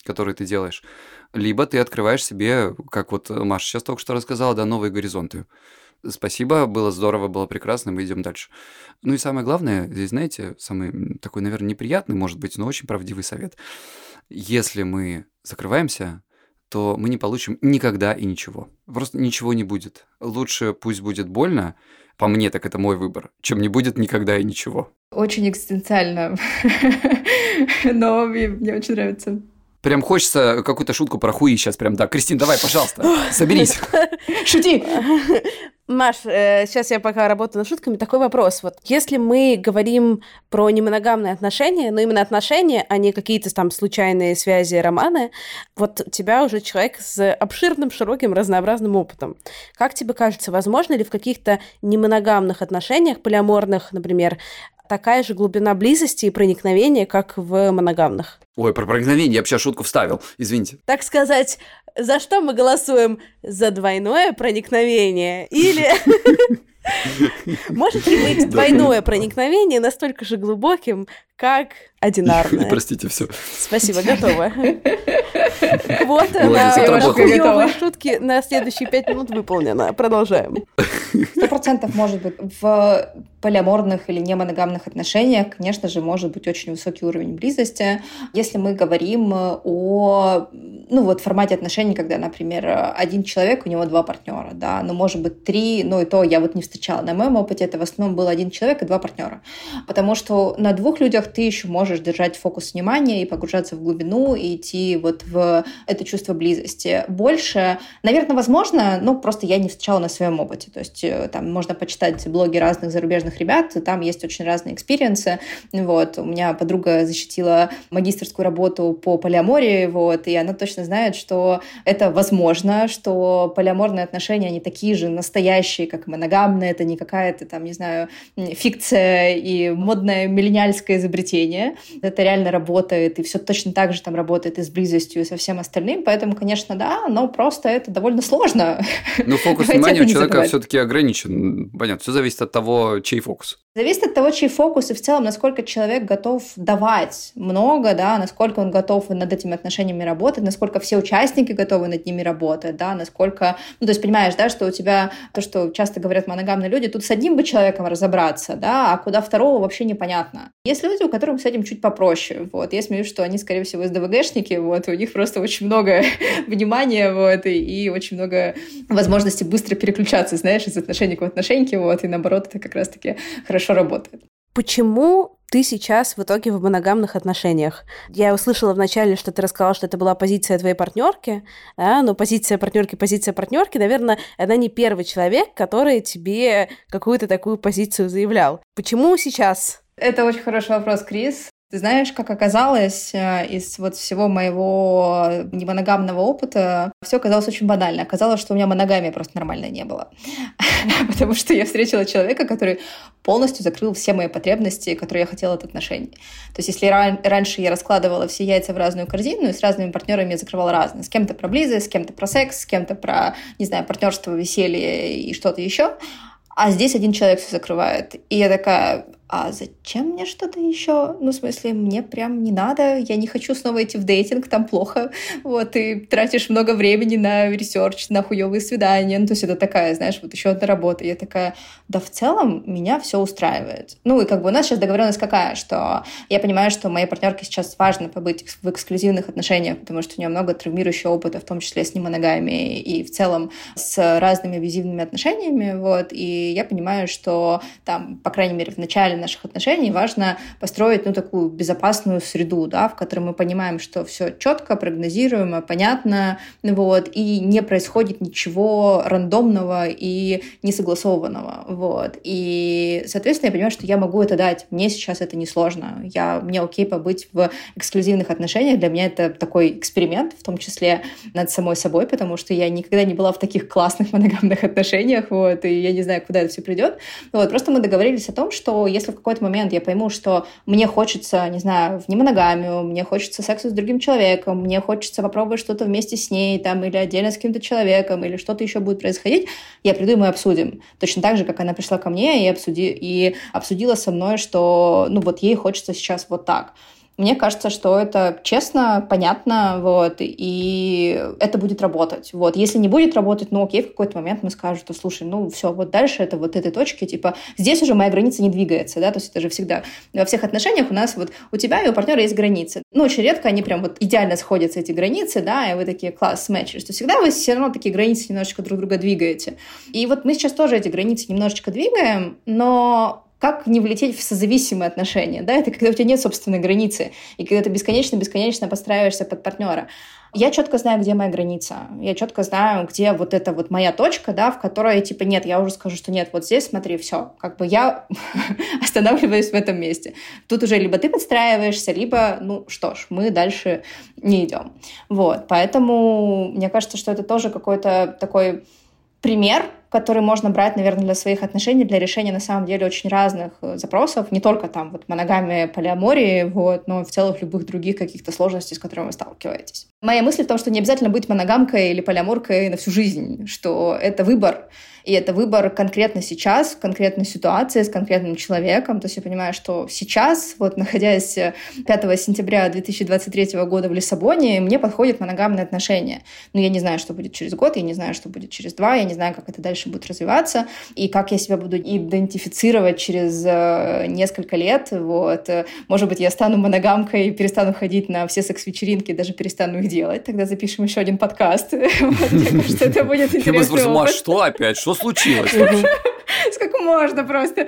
которые ты делаешь, либо ты открываешь себе, как вот Маша сейчас только что рассказала, да, новые горизонты. Спасибо, было здорово, было прекрасно, мы идем дальше. Ну и самое главное, здесь, знаете, самый такой, наверное, неприятный, может быть, но очень правдивый совет. Если мы закрываемся, то мы не получим никогда и ничего. Просто ничего не будет. Лучше пусть будет больно, по мне, так это мой выбор, чем не будет никогда и ничего. Очень экзистенциально, но мне очень нравится. Прям хочется какую-то шутку про хуи сейчас прям, да. Кристин, давай, пожалуйста, соберись. Шути. Маш, э, сейчас я пока работаю над шутками. Такой вопрос. Вот если мы говорим про немоногамные отношения, но именно отношения, а не какие-то там случайные связи, романы, вот у тебя уже человек с обширным, широким, разнообразным опытом. Как тебе кажется, возможно ли в каких-то немоногамных отношениях, полиаморных, например, такая же глубина близости и проникновения, как в моногамных. Ой, про проникновение я вообще шутку вставил, извините. Так сказать, за что мы голосуем? За двойное проникновение или... Может ли быть двойное проникновение настолько же глубоким, как одинарное? Простите, все. Спасибо, готово. Квота на хуёвые шутки на следующие пять минут выполнена. Продолжаем. Сто процентов может быть. В полиаморных или немоногамных отношениях, конечно же, может быть очень высокий уровень близости. Если мы говорим о ну, вот формате отношений, когда, например, один человек, у него два партнера, да, ну, может быть, три, ну, и то я вот не встречала. На моем опыте это в основном был один человек и два партнера. Потому что на двух людях ты еще можешь держать фокус внимания и погружаться в глубину, и идти вот в это чувство близости. Больше, наверное, возможно, ну, просто я не встречала на своем опыте. То есть э, там можно почитать блоги разных зарубежных разных ребят, там есть очень разные experience ы. Вот. У меня подруга защитила магистрскую работу по полиамории, вот, и она точно знает, что это возможно, что полиаморные отношения, они такие же настоящие, как моногамные, это не какая-то там, не знаю, фикция и модное миллениальское изобретение. Это реально работает, и все точно так же там работает и с близостью, и со всем остальным, поэтому, конечно, да, но просто это довольно сложно. Ну, фокус внимания у человека все-таки ограничен. Понятно, все зависит от того, чей фокус? Зависит от того, чей фокус и в целом, насколько человек готов давать много, да, насколько он готов над этими отношениями работать, насколько все участники готовы над ними работать, да, насколько, ну, то есть понимаешь, да, что у тебя, то, что часто говорят моногамные люди, тут с одним бы человеком разобраться, да, а куда второго вообще непонятно. Есть люди, у которых с этим чуть попроще, вот, я смеюсь, что они, скорее всего, СДВГшники, вот, у них просто очень много внимания, вот, и, и очень много возможности быстро переключаться, знаешь, из отношений к отношеньке, вот, и наоборот, это как раз-таки хорошо работает. Почему ты сейчас в итоге в моногамных отношениях? Я услышала вначале, что ты рассказала, что это была позиция твоей партнерки, да, но позиция партнерки, позиция партнерки, наверное, она не первый человек, который тебе какую-то такую позицию заявлял. Почему сейчас? Это очень хороший вопрос, Крис. Ты знаешь, как оказалось, э, из вот всего моего немоногамного опыта, все оказалось очень банально. Оказалось, что у меня моногамии просто нормально не было. Потому что я встретила человека, который полностью закрыл все мои потребности, которые я хотела от отношений. То есть если раньше я раскладывала все яйца в разную корзину, и с разными партнерами я закрывала разные. С кем-то про близость, с кем-то про секс, с кем-то про, не знаю, партнерство, веселье и что-то еще. А здесь один человек все закрывает. И я такая, а зачем мне что-то еще? Ну, в смысле, мне прям не надо, я не хочу снова идти в dating, там плохо. Вот, ты тратишь много времени на research, на хуевые свидания. Ну, то есть это такая, знаешь, вот еще одна работа. Я такая, да в целом меня все устраивает. Ну, и как бы у нас сейчас договоренность какая, что я понимаю, что моей партнерке сейчас важно побыть в эксклюзивных отношениях, потому что у нее много травмирующего опыта, в том числе с немоногами и в целом с разными абьюзивными отношениями, вот, и я понимаю, что там, по крайней мере, в начале начале наших отношений важно построить ну, такую безопасную среду, да, в которой мы понимаем, что все четко, прогнозируемо, понятно, вот, и не происходит ничего рандомного и несогласованного. Вот. И, соответственно, я понимаю, что я могу это дать. Мне сейчас это несложно. Я, мне окей побыть в эксклюзивных отношениях. Для меня это такой эксперимент, в том числе над самой собой, потому что я никогда не была в таких классных моногамных отношениях, вот, и я не знаю, куда это все придет. Вот, просто мы договорились о том, что если в какой-то момент я пойму, что мне хочется, не знаю, в немоногамию, мне хочется секса с другим человеком, мне хочется попробовать что-то вместе с ней, там, или отдельно с каким-то человеком, или что-то еще будет происходить, я приду и мы обсудим. Точно так же, как она пришла ко мне и, обсуди... и обсудила со мной, что, ну, вот ей хочется сейчас вот так. Мне кажется, что это честно, понятно, вот, и это будет работать. Вот. Если не будет работать, ну окей, в какой-то момент мы скажем, что слушай, ну все, вот дальше это вот этой точки, типа, здесь уже моя граница не двигается, да, то есть это же всегда во всех отношениях у нас вот у тебя и у партнера есть границы. Ну, очень редко они прям вот идеально сходятся, эти границы, да, и вы такие класс матчи, что всегда вы все равно такие границы немножечко друг друга двигаете. И вот мы сейчас тоже эти границы немножечко двигаем, но как не влететь в созависимые отношения, да, это когда у тебя нет собственной границы, и когда ты бесконечно-бесконечно подстраиваешься под партнера. Я четко знаю, где моя граница. Я четко знаю, где вот эта вот моя точка, да, в которой, типа, нет, я уже скажу, что нет, вот здесь, смотри, все. Как бы я останавливаюсь в этом месте. Тут уже либо ты подстраиваешься, либо, ну, что ж, мы дальше не идем. Вот, поэтому мне кажется, что это тоже какой-то такой пример, который можно брать, наверное, для своих отношений, для решения на самом деле очень разных э, запросов, не только там вот моногамия, полиамории, вот, но в целых любых других каких-то сложностей, с которыми вы сталкиваетесь. Моя мысль в том, что не обязательно быть моногамкой или полиаморкой на всю жизнь, что это выбор, и это выбор конкретно сейчас, в конкретной ситуации, с конкретным человеком. То есть я понимаю, что сейчас, вот находясь 5 сентября 2023 года в Лиссабоне, мне подходит моногамные отношения. Но я не знаю, что будет через год, я не знаю, что будет через два, я не знаю, как это дальше будет развиваться, и как я себя буду идентифицировать через э, несколько лет. Вот. Может быть, я стану моногамкой перестану ходить на все секс-вечеринки, даже перестану их делать. Тогда запишем еще один подкаст. Мне кажется, это будет интересный опыт. что опять? Что случилось? Сколько можно просто?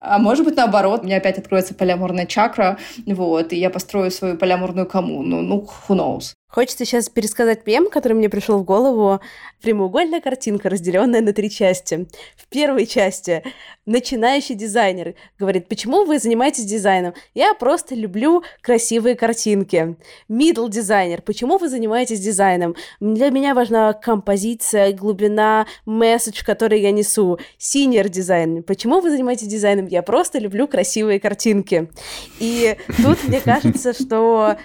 А может быть, наоборот, у меня опять откроется полиаморная чакра, вот, и я построю свою полиаморную коммуну. Ну, who knows? Хочется сейчас пересказать мем, который мне пришел в голову. Прямоугольная картинка, разделенная на три части. В первой части начинающий дизайнер говорит, почему вы занимаетесь дизайном? Я просто люблю красивые картинки. Middle дизайнер, почему вы занимаетесь дизайном? Для меня важна композиция, глубина, месседж, который я несу. Senior дизайн, почему вы занимаетесь дизайном? Я просто люблю красивые картинки. И тут мне кажется, что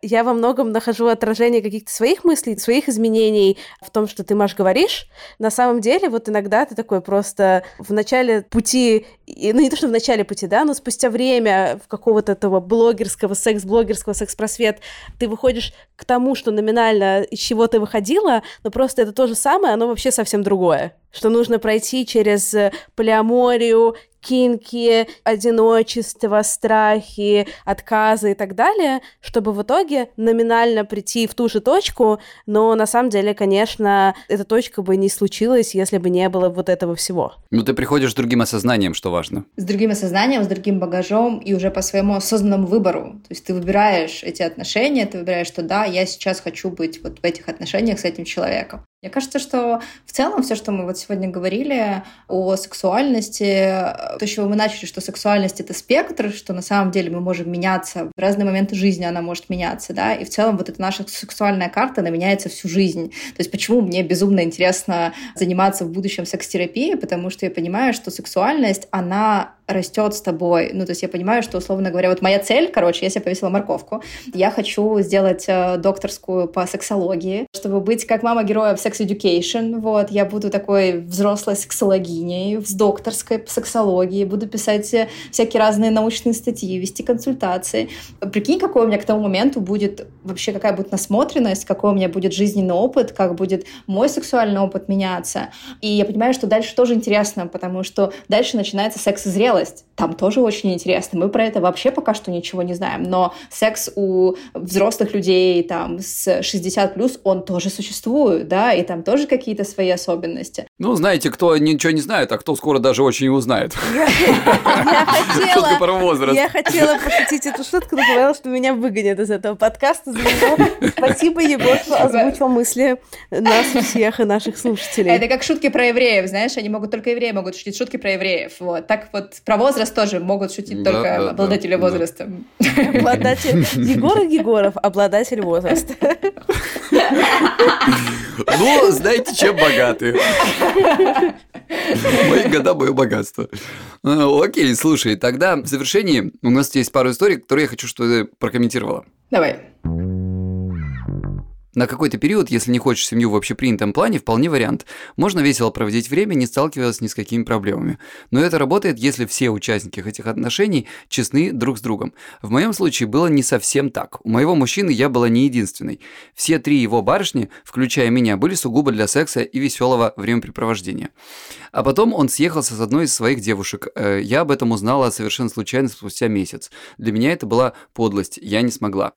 я во многом нахожу отражение каких-то своих мыслей, своих изменений в том, что ты, Маш, говоришь. На самом деле, вот иногда ты такой просто в начале пути, ну не то, что в начале пути, да, но спустя время в какого-то этого блогерского, секс-блогерского, секс-просвет, ты выходишь к тому, что номинально из чего ты выходила, но просто это то же самое, оно вообще совсем другое. Что нужно пройти через полиаморию, кинки, одиночество, страхи, отказы и так далее, чтобы в итоге номинально прийти в ту же точку, но на самом деле, конечно, эта точка бы не случилась, если бы не было вот этого всего. Ну, ты приходишь с другим осознанием, что важно. С другим осознанием, с другим багажом и уже по своему осознанному выбору. То есть ты выбираешь эти отношения, ты выбираешь, что да, я сейчас хочу быть вот в этих отношениях с этим человеком. Мне кажется, что в целом все, что мы вот сегодня говорили о сексуальности, то, с чего мы начали, что сексуальность — это спектр, что на самом деле мы можем меняться, в разные моменты жизни она может меняться, да, и в целом вот эта наша сексуальная карта, она меняется всю жизнь. То есть почему мне безумно интересно заниматься в будущем секс-терапией, потому что я понимаю, что сексуальность, она растет с тобой. Ну, то есть я понимаю, что, условно говоря, вот моя цель, короче, я себе повесила морковку. Я хочу сделать э, докторскую по сексологии, чтобы быть как мама героя в Sex Education. Вот, я буду такой взрослой сексологиней с докторской по сексологии, буду писать э, всякие разные научные статьи, вести консультации. Прикинь, какой у меня к тому моменту будет вообще, какая будет насмотренность, какой у меня будет жизненный опыт, как будет мой сексуальный опыт меняться. И я понимаю, что дальше тоже интересно, потому что дальше начинается секс зрелость зрелость. Там тоже очень интересно. Мы про это вообще пока что ничего не знаем. Но секс у взрослых людей там с 60 плюс, он тоже существует, да, и там тоже какие-то свои особенности. Ну, знаете, кто ничего не знает, а кто скоро даже очень и узнает. Я хотела... Я хотела пошутить эту шутку, но говорила, что меня выгонят из этого подкаста. Спасибо, Егор, что озвучил мысли нас всех и наших слушателей. Это как шутки про евреев, знаешь, они могут только евреи могут шутить шутки про евреев. Вот. Так вот про возраст тоже могут шутить да, только да, обладатели да, возраста. Обладатель Егор Егоров, обладатель возраста. Ну, знаете, чем богаты. Мои года, мое богатство. А, окей, слушай, тогда в завершении у нас есть пару историй, которые я хочу, чтобы ты прокомментировала. Давай. На какой-то период, если не хочешь семью в общепринятом плане, вполне вариант. Можно весело проводить время, не сталкиваясь ни с какими проблемами. Но это работает, если все участники этих отношений честны друг с другом. В моем случае было не совсем так. У моего мужчины я была не единственной. Все три его барышни, включая меня, были сугубо для секса и веселого времяпрепровождения. А потом он съехался с одной из своих девушек. Э, я об этом узнала совершенно случайно спустя месяц. Для меня это была подлость, я не смогла.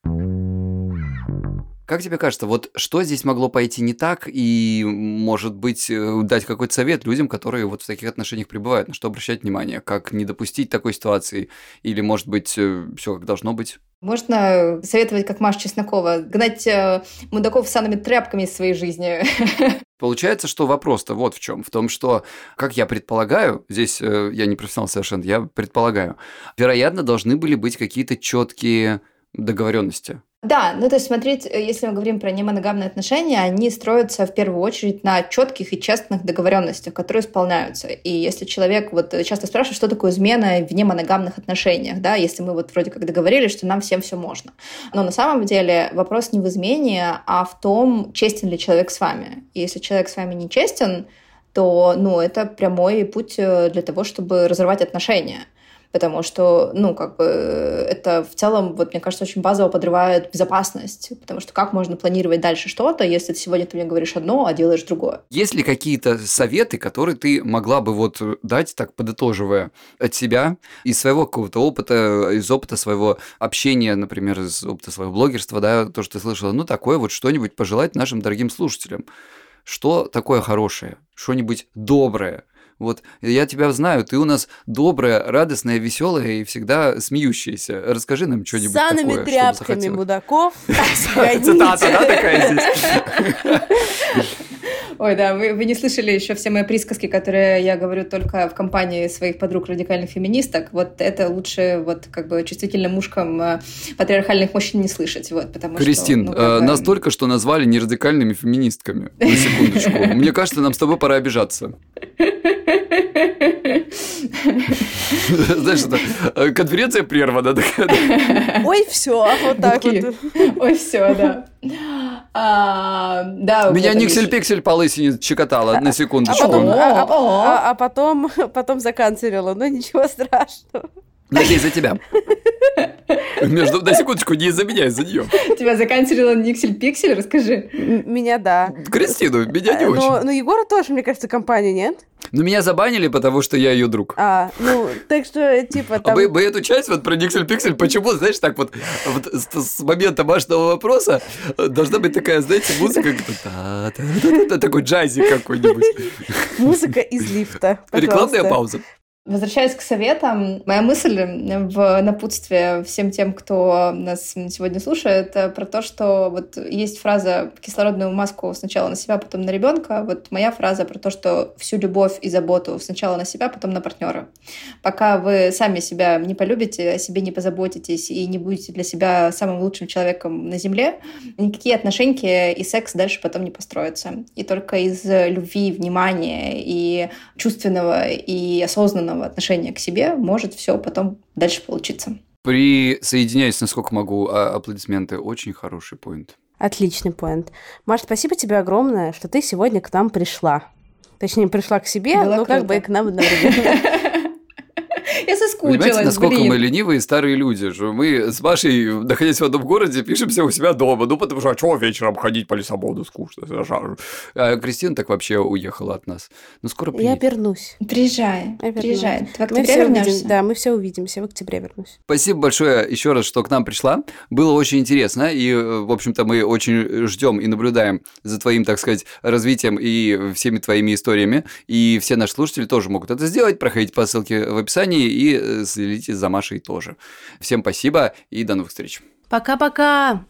Как тебе кажется, вот что здесь могло пойти не так и, может быть, э, дать какой-то совет людям, которые вот в таких отношениях пребывают, на что обращать внимание, как не допустить такой ситуации, или, может быть, э, все как должно быть? Можно советовать, как Маша Чеснокова, гнать э, мудаков санными тряпками из своей жизни. Получается, что вопрос-то вот в чем. В том, что, как я предполагаю, здесь э, я не профессионал совершенно, я предполагаю, вероятно, должны были быть какие-то четкие договоренности. Да, ну то есть смотреть, э, если мы говорим про немоногамные отношения, они строятся в первую очередь на четких и честных договоренностях, которые исполняются. И если человек вот часто спрашивает, что такое измена в немоногамных отношениях, да, если мы вот вроде как договорились, что нам всем все можно. Но на самом деле вопрос не в измене, а в том, честен ли человек с вами. И если человек с вами не честен, то, ну, это прямой путь э, для того, чтобы разорвать отношения потому что, ну, как бы это в целом, вот мне кажется, очень базово подрывает безопасность, потому что как можно планировать дальше что-то, если сегодня ты мне говоришь одно, а делаешь другое? Есть ли какие-то советы, которые ты могла бы вот дать, так подытоживая от себя, из своего какого-то опыта, из опыта своего общения, например, из опыта своего блогерства, да, то, что ты слышала, ну, такое вот что-нибудь пожелать нашим дорогим слушателям? Что такое хорошее? Что-нибудь доброе? Вот я тебя знаю, ты у нас добрая, радостная, веселая и всегда смеющаяся. Расскажи нам что-нибудь Санными такое, тряпками мудаков. Цитата, да, такая здесь? Ой, да, вы, вы не слышали еще все мои присказки, которые я говорю только в компании своих подруг радикальных феминисток. Вот это лучше вот как бы чувствительным ушкам э, патриархальных мужчин не слышать. Вот, потому Кристин, что, ну, э, бы... нас только что назвали не радикальными феминистками. На секундочку. Мне кажется, нам с тобой пора обижаться. Знаешь, это э, конференция прервана. Ой, все, вот так вот. Ой, все, да. А, да, Меня Никсель-Пиксель по лысине чекотала на секундочку. А потом, а, а, а потом, потом заканцелила, но ничего страшного. Надеюсь, за тебя. Между, на секундочку, не из-за меня, из-за нее. Тебя заканчивала Никсель Пиксель, расскажи. Меня, да. Кристину, меня не очень. Но, но Егора тоже, мне кажется, компания, нет? Ну, меня забанили, потому что я ее друг. А, ну, так что, типа, там... А мы, мы эту часть вот про Никсель Пиксель, почему, знаешь, так вот, вот с, с момента важного вопроса должна быть такая, знаете, музыка, такой джазик какой-нибудь. Музыка из лифта, Рекламная пауза. Возвращаясь к советам, моя мысль в напутствие всем тем, кто нас сегодня слушает, про то, что вот есть фраза «кислородную маску сначала на себя, потом на ребенка». Вот моя фраза про то, что всю любовь и заботу сначала на себя, потом на партнера. Пока вы сами себя не полюбите, о себе не позаботитесь и не будете для себя самым лучшим человеком на земле, никакие отношения и секс дальше потом не построятся. И только из любви, внимания и чувственного и осознанного осознанного отношения к себе может все потом дальше получиться. Присоединяюсь, насколько могу, а, аплодисменты. Очень хороший поинт. Отличный поинт. Маш, спасибо тебе огромное, что ты сегодня к нам пришла. Точнее, пришла к себе, Было но круто. как бы и к нам одновременно. Я соскучилась, Понимаете, насколько блин. мы ленивые старые люди, что мы с Машей, находясь в одном городе, пишемся у себя дома, ну, потому что, а чего вечером ходить по Лиссабону, скучно, А Кристина так вообще уехала от нас. Ну, скоро приедет. Я вернусь. Приезжай, Я приезжай. Ты в Мы октябре все вернешься? увидим, да, мы все увидимся, в октябре вернусь. Спасибо большое еще раз, что к нам пришла. Было очень интересно, и, э, в общем-то, мы очень ждем и наблюдаем за твоим, так сказать, развитием и всеми твоими историями. И все наши слушатели тоже могут это сделать. Проходите по ссылке в описании и э, следите за Машей тоже. Всем спасибо и до новых встреч. Пока-пока!